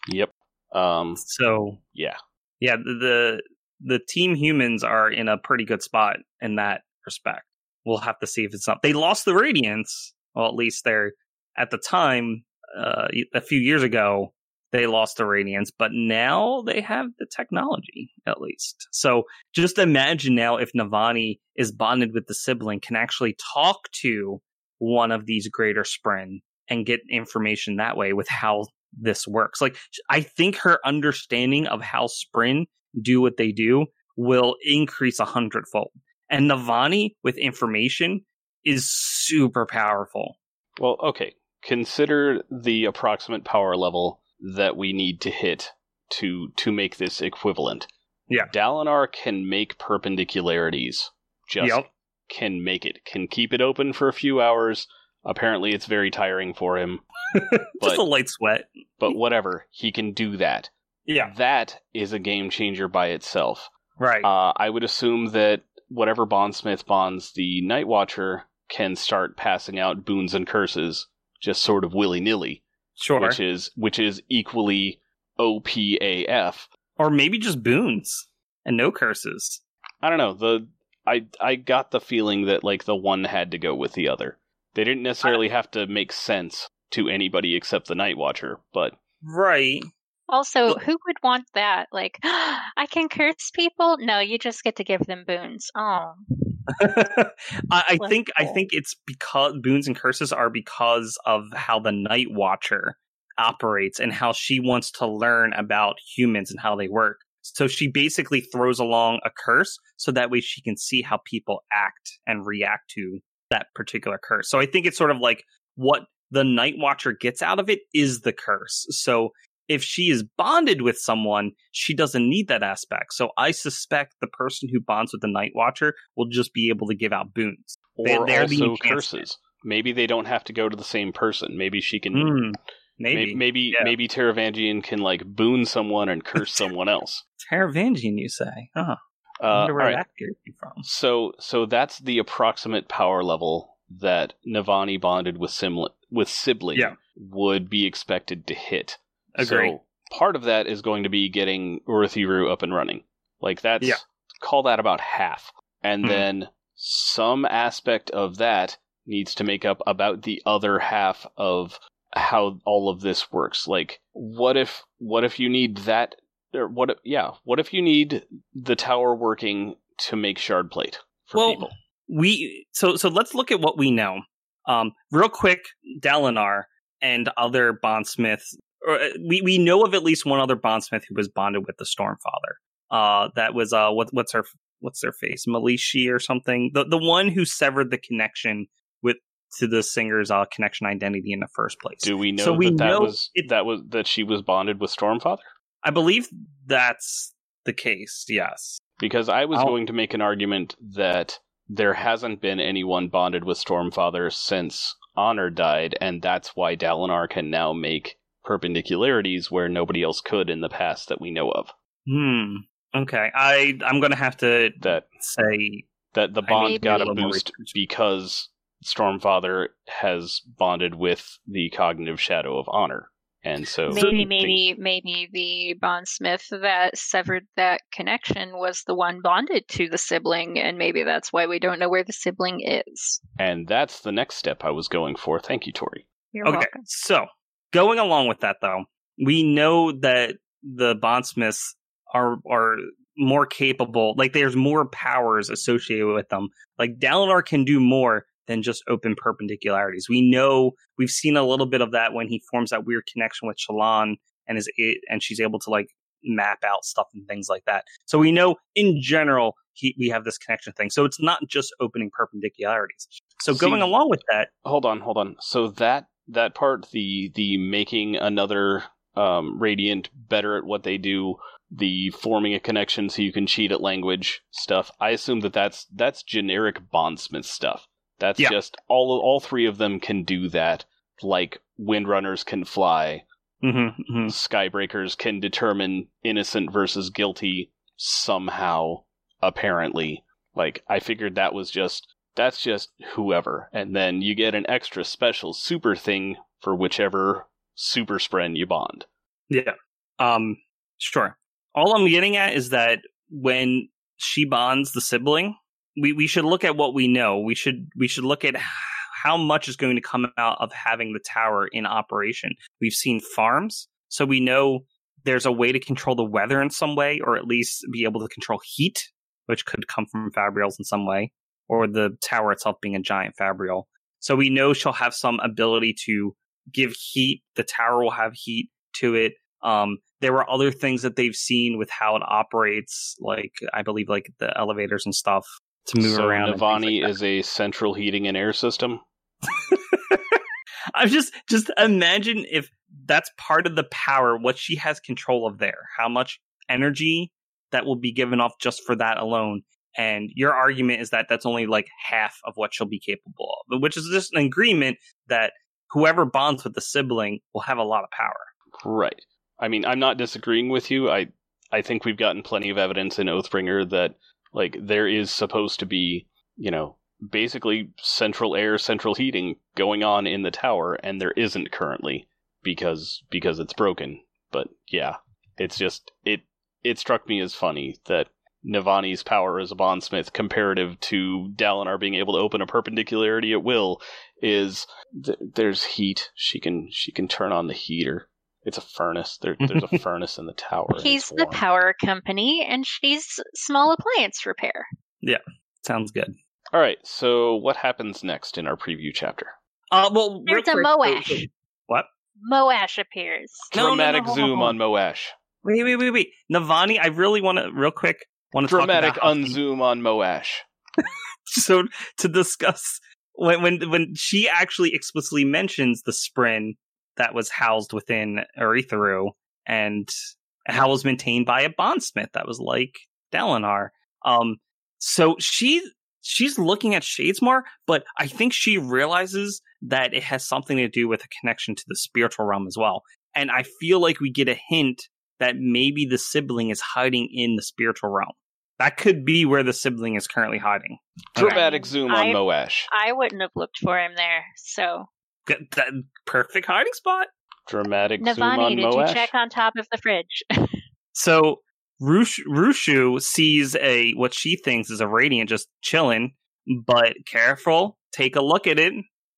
Speaker 1: Yep. Um.
Speaker 4: So
Speaker 1: Yeah.
Speaker 4: yeah, the the, the team humans are in a pretty good spot in that respect. We'll have to see if it's up. They lost the radiance. Well, at least they're at the time, uh, a few years ago, they lost the Radiance, but now they have the technology, at least. So just imagine now if Navani is bonded with the sibling, can actually talk to one of these greater Spren and get information that way with how this works. Like, I think her understanding of how Spren do what they do will increase a hundredfold. And Navani with information is super powerful.
Speaker 1: Well, okay. Consider the approximate power level that we need to hit to to make this equivalent.
Speaker 4: Yeah.
Speaker 1: Dalinar can make perpendicularities. Just
Speaker 4: Yep.
Speaker 1: can make it. Can keep it open for a few hours. Apparently it's very tiring for him. *laughs*
Speaker 4: Just a light sweat.
Speaker 1: But whatever, he can do that.
Speaker 4: Yeah.
Speaker 1: That is a game changer by itself.
Speaker 4: Right.
Speaker 1: Uh, I would assume that whatever Bondsmith bonds the Night Watcher can start passing out boons and curses just sort of willy nilly,
Speaker 4: sure.
Speaker 1: which is which is equally OPAF.
Speaker 4: or maybe just boons and no curses.
Speaker 1: I don't know. The I I got the feeling that like the one had to go with the other. They didn't necessarily have to make sense to anybody except the Night Watcher, but
Speaker 4: Right.
Speaker 3: Also,
Speaker 4: Well-
Speaker 3: who would want that? Like, *gasps* I can curse people? No, you just get to give them boons. Oh, *laughs*
Speaker 4: I, I think I think it's because boons and curses are because of how the Night Watcher operates and how she wants to learn about humans and how they work. So she basically throws along a curse so that way she can see how people act and react to that particular curse. So I think it's sort of like what the Night Watcher gets out of it is the curse. So if she is bonded with someone, she doesn't need that aspect. So I suspect the person who bonds with the Night Watcher will just be able to give out boons.
Speaker 1: Or
Speaker 4: they're
Speaker 1: also curses. Maybe they don't have to go to the same person. Maybe she can
Speaker 4: Hmm,
Speaker 1: maybe
Speaker 4: maybe.
Speaker 1: maybe
Speaker 4: Yeah.
Speaker 1: maybe Taravangian can like boon someone and curse *laughs* someone else.
Speaker 4: Taravangian, you say? Huh. I
Speaker 1: Uh,
Speaker 4: wonder where
Speaker 1: right.
Speaker 4: that came from.
Speaker 1: So so that's the approximate power level that Navani bonded with Simli- with sibling
Speaker 4: Yeah.
Speaker 1: would be expected to hit.
Speaker 4: Agree.
Speaker 1: So part of that is going to be getting Urithiru up and running. Like that's
Speaker 4: Yeah.
Speaker 1: call that about half. And
Speaker 4: Mhm.
Speaker 1: then some aspect of that needs to make up about the other half of how all of this works. Like what if what if you need that or what if, yeah, what if you need the tower working to make shard plate for
Speaker 4: Well,
Speaker 1: people?
Speaker 4: we so so let's look at what we know. Um, real quick, Dalinar and other bondsmiths. Or uh, we we know of at least one other bondsmith who was bonded with the Stormfather. Uh, that was uh, what what's her what's their face, Melishi or something. The the one who severed the connection with to the singer's uh, connection identity in the first place.
Speaker 1: Do we know
Speaker 4: so we
Speaker 1: that that
Speaker 4: know
Speaker 1: was
Speaker 4: it-
Speaker 1: that was that she was bonded with Stormfather?
Speaker 4: I believe that's the case. Yes.
Speaker 1: Because I was
Speaker 4: I'll-
Speaker 1: going to make an argument that there hasn't been anyone bonded with Stormfather since Honor died, and that's why Dalinar can now make perpendicularities where nobody else could in the past that we know of.
Speaker 4: Hmm. Okay. I I'm gonna have to
Speaker 1: That
Speaker 4: say
Speaker 1: that the bond got
Speaker 4: a
Speaker 1: a
Speaker 4: little more
Speaker 1: boost because Stormfather has bonded with the cognitive shadow of Honor, and so
Speaker 3: maybe, maybe, maybe the bondsmith that severed that connection was the one bonded to the sibling, and maybe that's why we don't know where the sibling is.
Speaker 1: and that's the next step I was going for. Thank you, Tori.
Speaker 3: You're
Speaker 4: Okay,
Speaker 3: welcome.
Speaker 4: so going along with that, though, we know that the bondsmiths are are more capable. Like, there's more powers associated with them. Like, Dalinar can do more than just open perpendicularities. We know we've seen a little bit of that when he forms that weird connection with Shallan and is a- and she's able to like map out stuff and things like that. So we know in general he, we have this connection thing. So it's not just opening perpendicularities. So
Speaker 1: See-
Speaker 4: going along with that,
Speaker 1: hold on hold on so that that part the the making another um radiant better at what they do the forming a connection so you can cheat at language stuff i assume that that's that's generic bondsmith stuff that's
Speaker 4: Yeah.
Speaker 1: just all all three of them can do that like windrunners can fly
Speaker 4: Mhm, mhm.
Speaker 1: skybreakers can determine innocent versus guilty somehow apparently like i figured that was just that's just whoever and then you get an extra special super thing for whichever super spren you bond
Speaker 4: Yeah. Um, sure. All I'm getting at is that when she bonds the sibling, we, we should look at what we know. We should we should look at how much is going to come out of having the tower in operation. We've seen farms, so we know there's a way to control the weather in some way, or at least be able to control heat, which could come from fabrials in some way, or the tower itself being a giant fabrial. So we know she'll have some ability to give heat. The tower will have heat to it. Um, there were other things that they've seen with how it operates, like I believe like the elevators and stuff to move
Speaker 1: so
Speaker 4: around. and things
Speaker 1: Navani
Speaker 4: like that.
Speaker 1: is a central heating and air system. *laughs*
Speaker 4: I'm just just imagine if that's part of the power, what she has control of there, how much energy that will be given off just for that alone. And your argument is that that's only like half of what she'll be capable of, which is just an agreement that whoever bonds with the sibling will have a lot of power.
Speaker 1: Right. I mean, I'm not disagreeing with you. I I think we've gotten plenty of evidence in Oathbringer that like there is supposed to be, you know, basically central air, central heating going on in the tower and there isn't currently because because it's broken. But yeah, it's just it it struck me as funny that Navani's power as a bondsmith comparative to Dalinar being able to open a perpendicularity at will is th- there's heat. She can she can turn on the heater. It's a furnace. There, *laughs* there's a furnace in the tower.
Speaker 3: He's the power company, and she's small appliance repair.
Speaker 4: Yeah, sounds good.
Speaker 1: All right. So what happens next in our preview chapter?
Speaker 4: Uh, well, real
Speaker 3: There's a
Speaker 4: quick,
Speaker 3: Moash.
Speaker 4: so- so- What?
Speaker 3: Moash appears.
Speaker 4: No, no, no,
Speaker 1: Dramatic
Speaker 4: hold on,
Speaker 1: zoom on Moash.
Speaker 4: Wait, wait, wait, wait. Navani, I really want to, real quick, want to
Speaker 1: Dramatic
Speaker 4: talk about
Speaker 1: unzoom on Moash. *laughs*
Speaker 4: so to discuss when when when she actually explicitly mentions the spren that was housed within Urithiru and how was maintained by a bondsmith that was like Dalinar. Um, so she she's looking at Shadesmar, but I think she realizes that it has something to do with a connection to the spiritual realm as well. And I feel like we get a hint that maybe the sibling is hiding in the spiritual realm. That could be where the sibling is currently hiding. Okay.
Speaker 1: Dramatic zoom on
Speaker 3: I-
Speaker 1: Moash.
Speaker 3: I wouldn't have looked for him there. So,
Speaker 4: Good- that perfect hiding spot.
Speaker 1: Dramatic zoom on
Speaker 3: Navani, did
Speaker 1: Moash.
Speaker 3: you check on top of the fridge? *laughs*
Speaker 4: So Rush, Rushu sees a what she thinks is a radiant just chilling, but careful, take a look at it,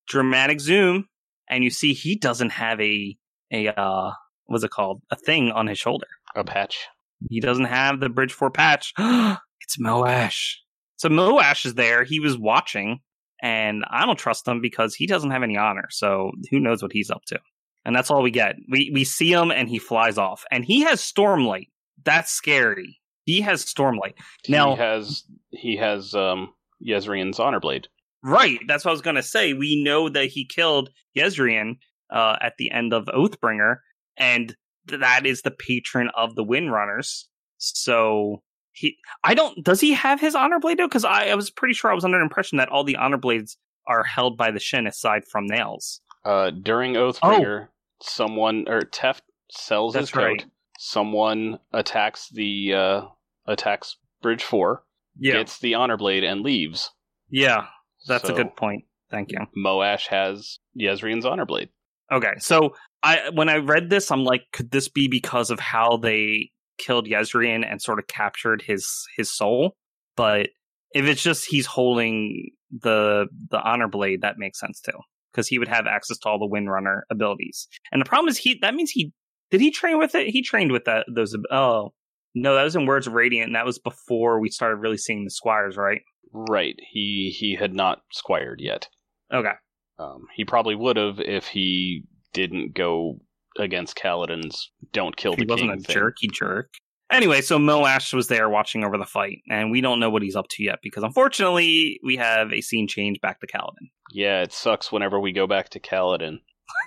Speaker 4: dramatic zoom, and you see he doesn't have a a uh what's it called? A thing on his shoulder.
Speaker 1: A patch.
Speaker 4: He doesn't have the Bridge Four patch. *gasps* it's Moash. So Moash is there. He was watching, and I don't trust him because he doesn't have any honor. So who knows what he's up to? And that's all we get. We we see him, and he flies off, and he has Stormlight. That's scary. He has Stormlight. Now-
Speaker 1: he has he has um Jezrien's honor blade.
Speaker 4: Right. That's what I was going to say. We know that he killed Yezrian uh, at the end of Oathbringer, and that is the patron of the Windrunners. So he, I don't. Does he have his honor blade though? Because I, I was pretty sure I was under the impression that all the honor blades are held by the Shin aside from Nale's.
Speaker 1: Uh, during Oathbringer, someone or Teft sells his
Speaker 4: Oh. That's right.
Speaker 1: coat. Someone attacks the uh, attacks Bridge Four, yeah. gets the honor blade, and leaves.
Speaker 4: yeah. That's
Speaker 1: So,
Speaker 4: a good point. Thank you.
Speaker 1: Moash has Jezrien's honor blade.
Speaker 4: Okay, so I when I read this, I'm like, could this be because of how they killed Jezrien and sort of captured his his soul? But if it's just he's holding the the honor blade, that makes sense too, because he would have access to all the Windrunner abilities. And the problem is he that means he did he train with it? He trained with that those. Oh no, that was in Words of Radiant, and that was before we started really seeing the squires, right?
Speaker 1: Right. He he had not squired yet.
Speaker 4: Okay.
Speaker 1: Um, he probably would have if he didn't go against Kaladin's "Don't kill
Speaker 4: he
Speaker 1: the
Speaker 4: wasn't a
Speaker 1: thing.
Speaker 4: jerky jerk. Anyway, so Moash was there watching over the fight, and we don't know what he's up to yet because unfortunately we have a scene change back to Kaladin.
Speaker 1: Yeah, it sucks whenever we go back to Kaladin. *laughs*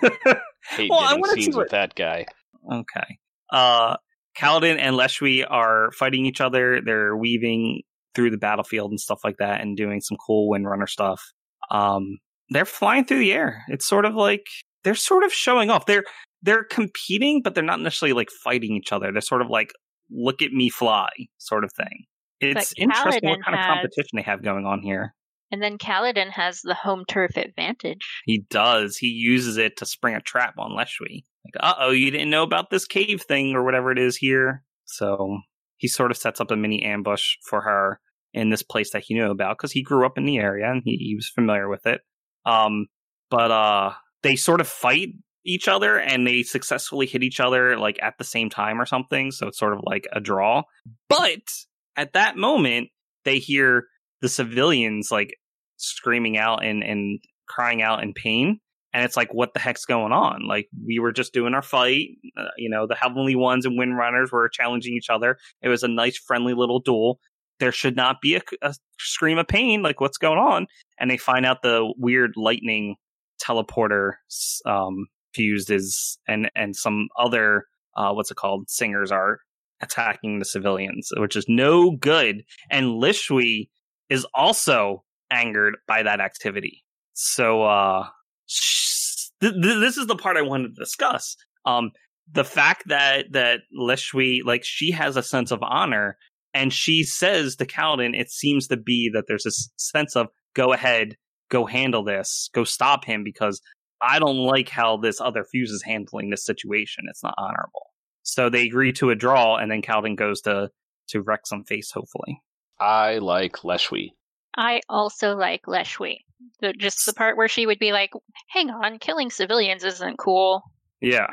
Speaker 1: Hate
Speaker 4: Well, I
Speaker 1: getting scenes
Speaker 4: what-
Speaker 1: with that guy.
Speaker 4: okay. Uh Kaladin and Leshwi are fighting each other. They're weaving through the battlefield and stuff like that and doing some cool Windrunner stuff. Um they're flying through the air. It's sort of like they're sort of showing off. They're they're competing, but they're not necessarily like fighting each other. They're sort of like look at me fly sort of thing. It's interesting what kind of competition they have going on here.
Speaker 3: and then Kaladin has the home turf advantage.
Speaker 4: He does. He uses it to spring a trap on Leshwi. Like, uh oh, you didn't know about this cave thing or whatever it is here. So he sort of sets up a mini ambush for her in this place that he knew about because he grew up in the area and he, he was familiar with it. Um, but uh, they sort of fight each other and they successfully hit each other like at the same time or something. So it's sort of like a draw. But at that moment, they hear the civilians like screaming out and, and crying out in pain. And it's like, what the heck's going on? Like, we were just doing our fight. Uh, you know, the Heavenly Ones and Wind Runners were challenging each other. It was a nice, friendly little duel. There should not be a, a scream of pain. Like, what's going on? And they find out the weird lightning teleporter um, fused is, and and some other uh, what's it called singers are attacking the civilians, which is no good. And Leshwi is also angered by that activity. So uh, th- th- this is the part I wanted to discuss. Um, the fact that that Leshwi, like she has a sense of honor, and she says to Kaladin, it seems to be that there's a sense of go ahead, go handle this, go stop him because I don't like how this other fuse is handling this situation. It's not honorable. So they agree to a draw, and then Kaladin goes to to wreck some face. Hopefully,
Speaker 1: I like Leshwi.
Speaker 3: I also like Leshwi. The, just the part where she would be like, "Hang on, killing civilians isn't cool."
Speaker 4: Yeah,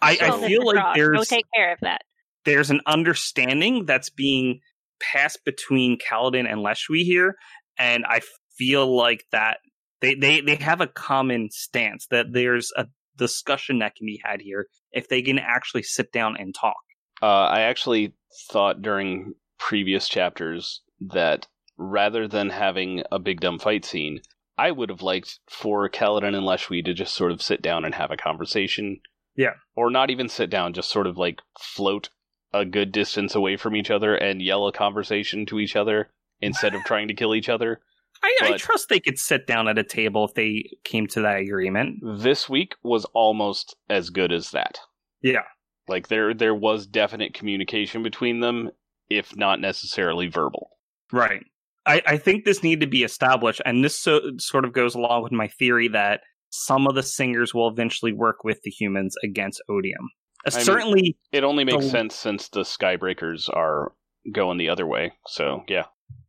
Speaker 4: I, I feel like
Speaker 3: Go
Speaker 4: there's
Speaker 3: take care of that.
Speaker 4: there's an understanding that's being passed between Kaladin and Leshwi here, and I feel like that they, they, they have a common stance that there's a discussion that can be had here if they can actually sit down and talk.
Speaker 1: Uh, I actually thought during previous chapters that rather than having a big dumb fight scene, I would have liked for Kaladin and Leshwi to just sort of sit down and have a conversation.
Speaker 4: Yeah.
Speaker 1: Or not even sit down, just sort of like float a good distance away from each other and yell a conversation to each other instead of trying to kill each other.
Speaker 4: I, I trust they could sit down at a table if they came to that agreement.
Speaker 1: This week was almost as good as that.
Speaker 4: Yeah.
Speaker 1: Like there there was definite communication between them, if not necessarily verbal.
Speaker 4: Right. I, I think this needed to be established, and this so, sort of goes along with my theory that some of the singers will eventually work with the humans against Odium. Uh,
Speaker 1: I mean-
Speaker 4: certainly,
Speaker 1: It only makes
Speaker 4: The-
Speaker 1: sense since the Skybreakers are going the other way. So yeah.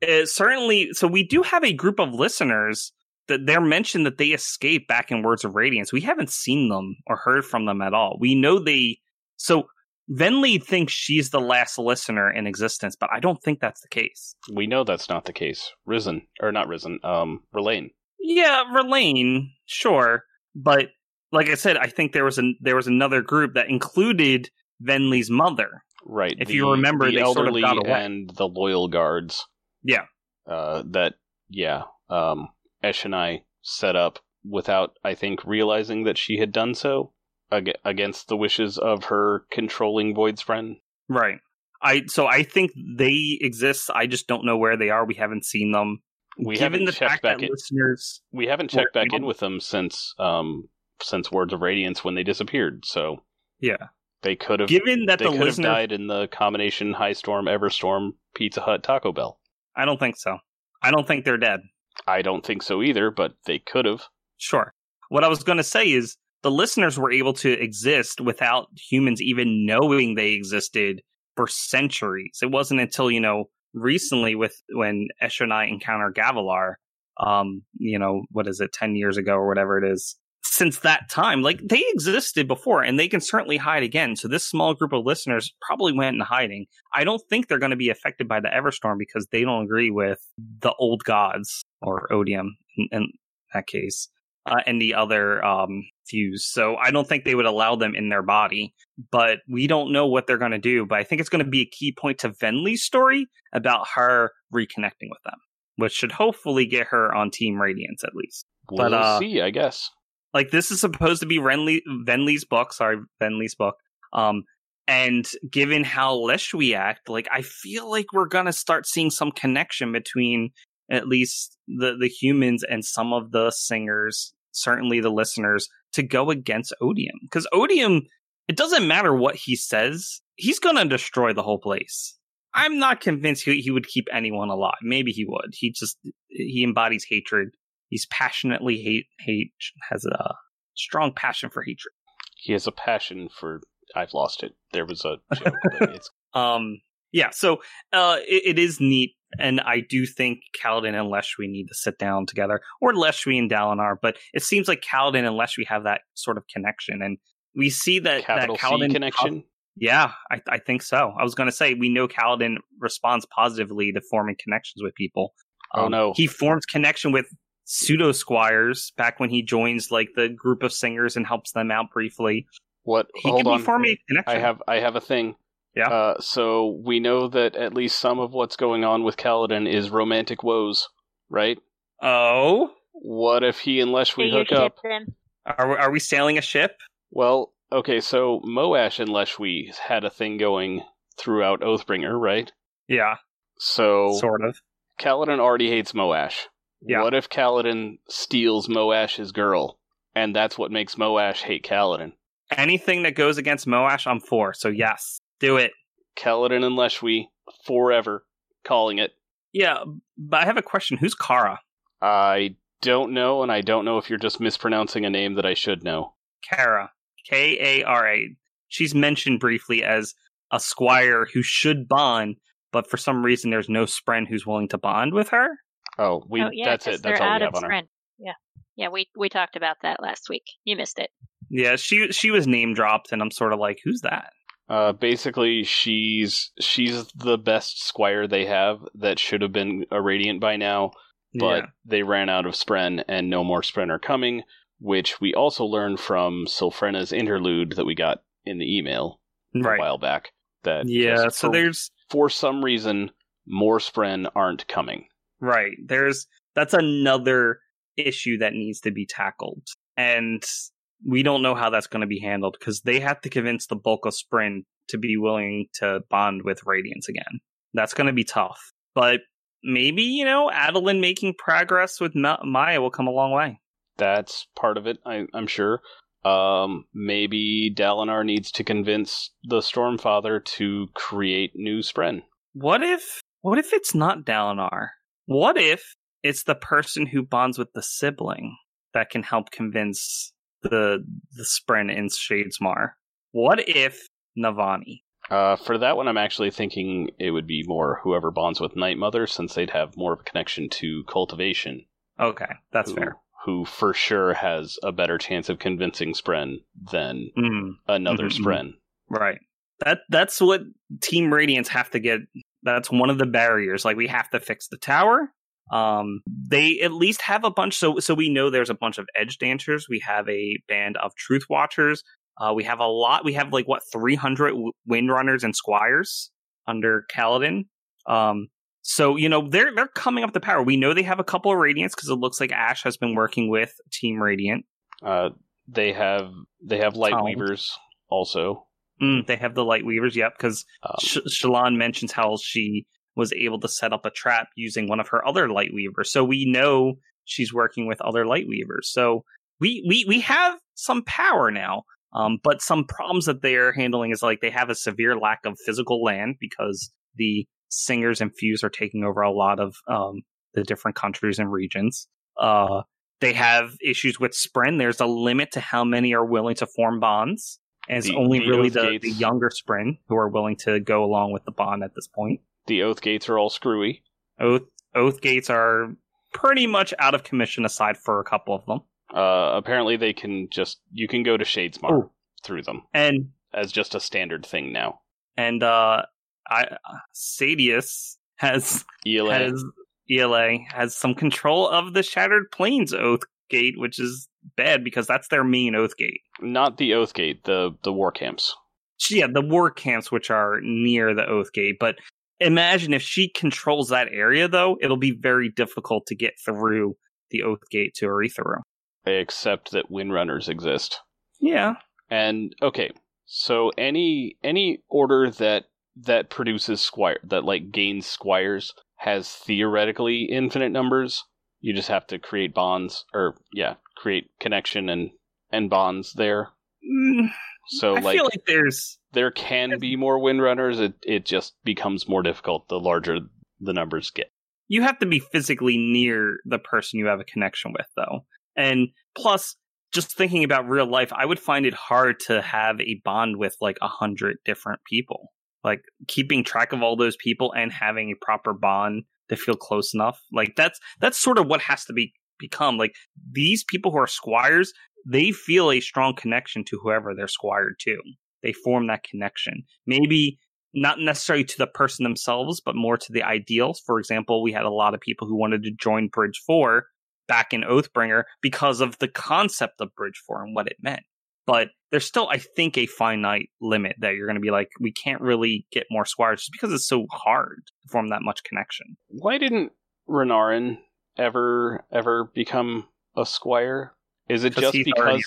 Speaker 4: Uh, certainly. So we do have a group of listeners that they're mentioned that they escaped back in Words of Radiance. We haven't seen them or heard from them at all. We know they. So Venli thinks she's the last listener in existence, but I don't think that's the case.
Speaker 1: We know that's not the case. Risen or not Risen, um Rlain.
Speaker 4: Yeah, Verlaine, sure, but like I said, I think there was an there was another group that included Venli's mother.
Speaker 1: Right.
Speaker 4: If you remember,
Speaker 1: the
Speaker 4: they sort of
Speaker 1: elderly
Speaker 4: got away.
Speaker 1: and the loyal guards.
Speaker 4: Yeah.
Speaker 1: Uh that yeah. Um Eshonai set up without I think realizing that she had done so ag- against the wishes of her controlling Voidspren.
Speaker 4: Right. I so I think they exist. I just don't know where they are. We haven't seen them.
Speaker 1: We
Speaker 4: Given
Speaker 1: haven't
Speaker 4: the
Speaker 1: checked back in.
Speaker 4: listeners,
Speaker 1: We haven't checked back in with them since um since Words of Radiance when they disappeared. So
Speaker 4: yeah,
Speaker 1: they could have
Speaker 4: given that
Speaker 1: they
Speaker 4: the
Speaker 1: could have died in the combination High Storm, Everstorm, Pizza Hut, Taco Bell.
Speaker 4: I don't think so. I don't think they're dead.
Speaker 1: I don't think so either, but they could have.
Speaker 4: Sure. What I was going to say is the listeners were able to exist without humans even knowing they existed for centuries. It wasn't until, you know, recently with when Eshonai encounter Gavilar, um, you know, what is it, 10 years ago or whatever it is. Since that time, like they existed before and they can certainly hide again. So this small group of listeners probably went in hiding. I don't think they're going to be affected by the Everstorm because they don't agree with the old gods or Odium in, in that case uh, and the other um, fuse. So I don't think they would allow them in their body, but we don't know what they're going to do. But I think it's going to be a key point to Venli's story about her reconnecting with them, which should hopefully get her on Team Radiance at least.
Speaker 1: We'll
Speaker 4: But, uh,
Speaker 1: see, I guess.
Speaker 4: Like this is supposed to be Renly, Venli's book. Sorry, Venli's book. Um, and given how Leshwi act, like I feel like we're gonna start seeing some connection between at least the the humans and some of the singers, certainly the listeners, to go against Odium. Because Odium, it doesn't matter what he says, he's gonna destroy the whole place. I'm not convinced he, he would keep anyone alive. Maybe he would. He just he embodies hatred. He's passionately hate hate has a strong passion for hatred.
Speaker 1: He has a passion for. I've lost it. There was a *laughs* joke, it's
Speaker 4: Um, yeah, so uh, it, it is neat and I do think Kaladin and Leshwi need to sit down together, or Leshwi and Dalinar. But it seems like Kaladin and Leshwi have that sort of connection, and we see that
Speaker 1: Capital
Speaker 4: that Kaladin
Speaker 1: C connection.
Speaker 4: Yeah, I, I think so. I was going to say we know Kaladin responds positively to forming connections with people. Um,
Speaker 1: Oh, no.
Speaker 4: he forms connection with pseudo squires back when he joins like the group of singers and helps them out briefly.
Speaker 1: What?
Speaker 4: He
Speaker 1: Hold
Speaker 4: could
Speaker 1: on.
Speaker 4: be forming a connection.
Speaker 1: I have I have a thing.
Speaker 4: Yeah.
Speaker 1: Uh, so we know that at least some of what's going on with Kaladin is romantic woes, right?
Speaker 4: Oh,
Speaker 1: What if he and
Speaker 6: Do
Speaker 1: Leshwi
Speaker 6: you
Speaker 1: hook up?
Speaker 6: ship
Speaker 4: are we- are we sailing a ship?
Speaker 1: Well, okay, so Moash and Leshwi had a thing going throughout Oathbringer, right?
Speaker 4: Yeah,
Speaker 1: So
Speaker 4: sort of.
Speaker 1: Kaladin already hates Moash.
Speaker 4: Yeah.
Speaker 1: What if Kaladin steals Moash's girl, and that's what makes Moash hate Kaladin?
Speaker 4: Anything that goes against Moash, I'm for. So yes, do it.
Speaker 1: Kaladin and Leshwi forever calling it.
Speaker 4: Yeah, but I have a question. Who's Kara?
Speaker 1: I don't know, and I don't know if you're just mispronouncing a name that I should know.
Speaker 4: Kara. K A R A. She's mentioned briefly as a squire who should bond, but for some reason there's no spren who's willing to bond with her.
Speaker 1: Oh, we
Speaker 6: oh, yeah,
Speaker 1: that's
Speaker 6: 'cause
Speaker 1: it. That's
Speaker 6: they're
Speaker 1: all
Speaker 6: out
Speaker 1: we
Speaker 6: of
Speaker 1: have on her.
Speaker 6: Spren. Yeah, yeah. We we talked about that last week. You missed it.
Speaker 4: Yeah, she she was name dropped, and I'm sort of like, who's that?
Speaker 1: Uh, basically, she's she's the best squire they have that should have been a radiant by now, but
Speaker 4: yeah.
Speaker 1: they ran out of spren and no more spren are coming, which we also learned from Sylphrena's interlude that we got in the email a while back. That
Speaker 4: Yeah, so
Speaker 1: for,
Speaker 4: there's
Speaker 1: for some reason more spren aren't coming.
Speaker 4: Right. There's that's another issue that needs to be tackled. And we don't know how that's going to be handled because they have to convince the bulk of Spren to be willing to bond with Radiance again. That's going to be tough. But maybe, you know, Adolin making progress with Maya will come a long way.
Speaker 1: That's part of it, I, I'm sure. Um, maybe Dalinar needs to convince the Stormfather to create new Spren.
Speaker 4: What if what if it's not Dalinar? What if it's the person who bonds with the sibling that can help convince the the Spren in Shadesmar? What if Navani?
Speaker 1: Uh, for that one, I'm actually thinking it would be more whoever bonds with Night Mother, since they'd have more of a connection to cultivation.
Speaker 4: Okay, that's
Speaker 1: who,
Speaker 4: fair.
Speaker 1: Who for sure has a better chance of convincing Spren than
Speaker 4: Mm,
Speaker 1: another
Speaker 4: Mhm, mhm.
Speaker 1: Spren.
Speaker 4: right. That that's what Team Radiance have to get. That's one of the barriers. Like we have to fix the tower. Um, they at least have a bunch. So so we know there's a bunch of edge dancers. We have a band of truth watchers. Uh, we have a lot. We have like what 300 w- windrunners and squires under Kaladin. Um, so you know they're they're coming up the power. We know they have a couple of radiants because it looks like Ash has been working with Team Radiant.
Speaker 1: Uh, they have they have light
Speaker 4: Oh.
Speaker 1: weavers also.
Speaker 4: Mm, they have the light weavers. Yep, because
Speaker 1: Um,
Speaker 4: Sh- Shallan mentions how she was able to set up a trap using one of her other light weavers. So we know she's working with other light weavers. So we we we have some power now. Um, but some problems that they're handling is like they have a severe lack of physical land because the singers and fuse are taking over a lot of um, the different countries and regions. Uh, they have issues with Spren. There's a limit to how many are willing to form bonds. And it's
Speaker 1: The-
Speaker 4: only
Speaker 1: the
Speaker 4: really the, the younger Spren who are willing to go along with the bond at this point.
Speaker 1: the Oath Gates are all screwy.
Speaker 4: Oath Oath Gates are pretty much out of commission aside for a couple of them.
Speaker 1: Uh, apparently, they can just you can go to Shadesmar
Speaker 4: Oh.
Speaker 1: through them
Speaker 4: And
Speaker 1: as just a standard thing now.
Speaker 4: and uh I Sadeas has
Speaker 1: Ialai.
Speaker 4: has Ialai has some control of the Shattered Plains Oath Gate, which is bad because that's their main Oath Gate.
Speaker 1: Not the Oath Gate, the the war camps.
Speaker 4: Yeah, the war camps which are near the Oath Gate, but imagine if she controls that area though, it'll be very difficult to get through the Oath Gate to Urithiru.
Speaker 1: Except that Windrunners exist.
Speaker 4: Yeah.
Speaker 1: And okay, so any any order that that produces squire that like gains squires has theoretically infinite numbers. You just have to create bonds or yeah, create connection and and bonds there.
Speaker 4: Mm,
Speaker 1: So
Speaker 4: I
Speaker 1: like,
Speaker 4: feel like there's
Speaker 1: there can be more windrunners. It it just becomes more difficult the larger the numbers get.
Speaker 4: you have to be physically near the person you have a connection with though and plus just thinking about real life i would find it hard to have a bond with like a hundred different people like keeping track of all those people and having a proper bond to feel close enough. Like that's that's sort of what has to be become. Like these people who are squires, they feel a strong connection to whoever they're squired to. They form that connection. Maybe not necessarily to the person themselves, but more to the ideals. For example, we had a lot of people who wanted to join Bridge 4 back in Oathbringer because of the concept of Bridge 4 and what it meant. But there's still, I think, a finite limit that you're going to be like, we can't really get more squires just because it's so hard to form that much connection.
Speaker 1: Why didn't Renarin ever ever become a squire? Is it just because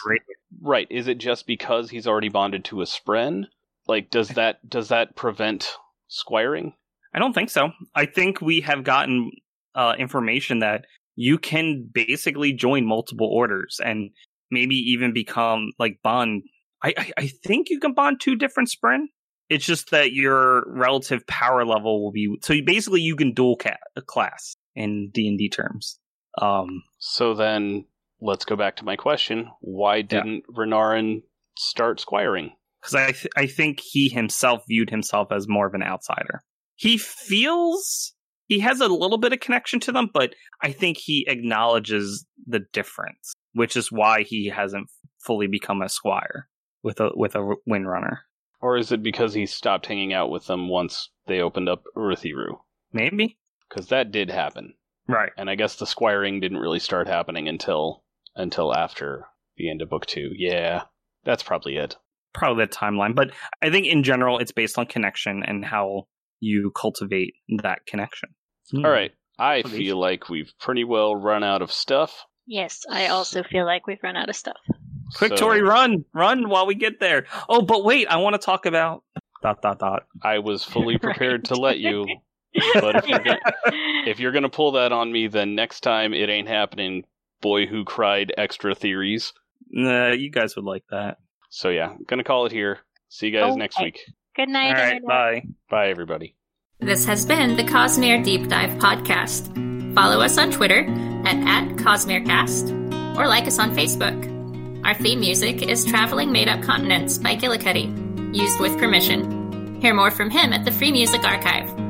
Speaker 1: right? Is it just because he's already bonded to a spren? Like, does that does that prevent squiring?
Speaker 4: I don't think so. I think we have gotten uh, information that you can basically join multiple orders and maybe even become like bond. I, I, I think you can bond two different spren. It's just that your relative power level will be so. You, basically, you can dual ca- class in D and D terms. Um,
Speaker 1: So then, let's go back to my question: Why didn't Renarin start squiring?
Speaker 4: because I th- I think he himself viewed himself as more of an outsider. He feels he has a little bit of connection to them, but I think he acknowledges the difference, which is why he hasn't fully become a squire with a with a windrunner.
Speaker 1: Or is it because he stopped hanging out with them once they opened up Urithiru?
Speaker 4: Maybe
Speaker 1: Because that did happen,
Speaker 4: right.
Speaker 1: and I guess the squiring didn't really start happening until until after the end of book two. Yeah, that's probably it.
Speaker 4: Probably the timeline, but I think in general it's based on connection and how you cultivate that connection. Hmm.
Speaker 1: All right, I
Speaker 4: Please.
Speaker 1: feel like we've pretty well run out of stuff.
Speaker 6: Yes, I also feel like we've run out of stuff.
Speaker 4: Quick,
Speaker 1: so
Speaker 4: Tori, run, run while we get there. Oh, but wait, I want to talk about dot dot dot.
Speaker 1: I was fully prepared to let you, *laughs* but if you're gonna, *laughs* if you're gonna pull that on me, then next time it ain't happening. Boy who cried extra theories.
Speaker 4: Nah, you guys would like that.
Speaker 1: So yeah, gonna call it here. See you guys next week.
Speaker 6: Good night.
Speaker 4: All right,
Speaker 6: Internet.
Speaker 4: bye.
Speaker 1: Bye everybody.
Speaker 7: This has been the Cosmere Deep Dive Podcast. Follow us on Twitter at, at CosmereCast or like us on Facebook. Our theme music is Traveling Made Up Continents by Gillicuddy, used with permission. Hear more from him at the Free Music Archive.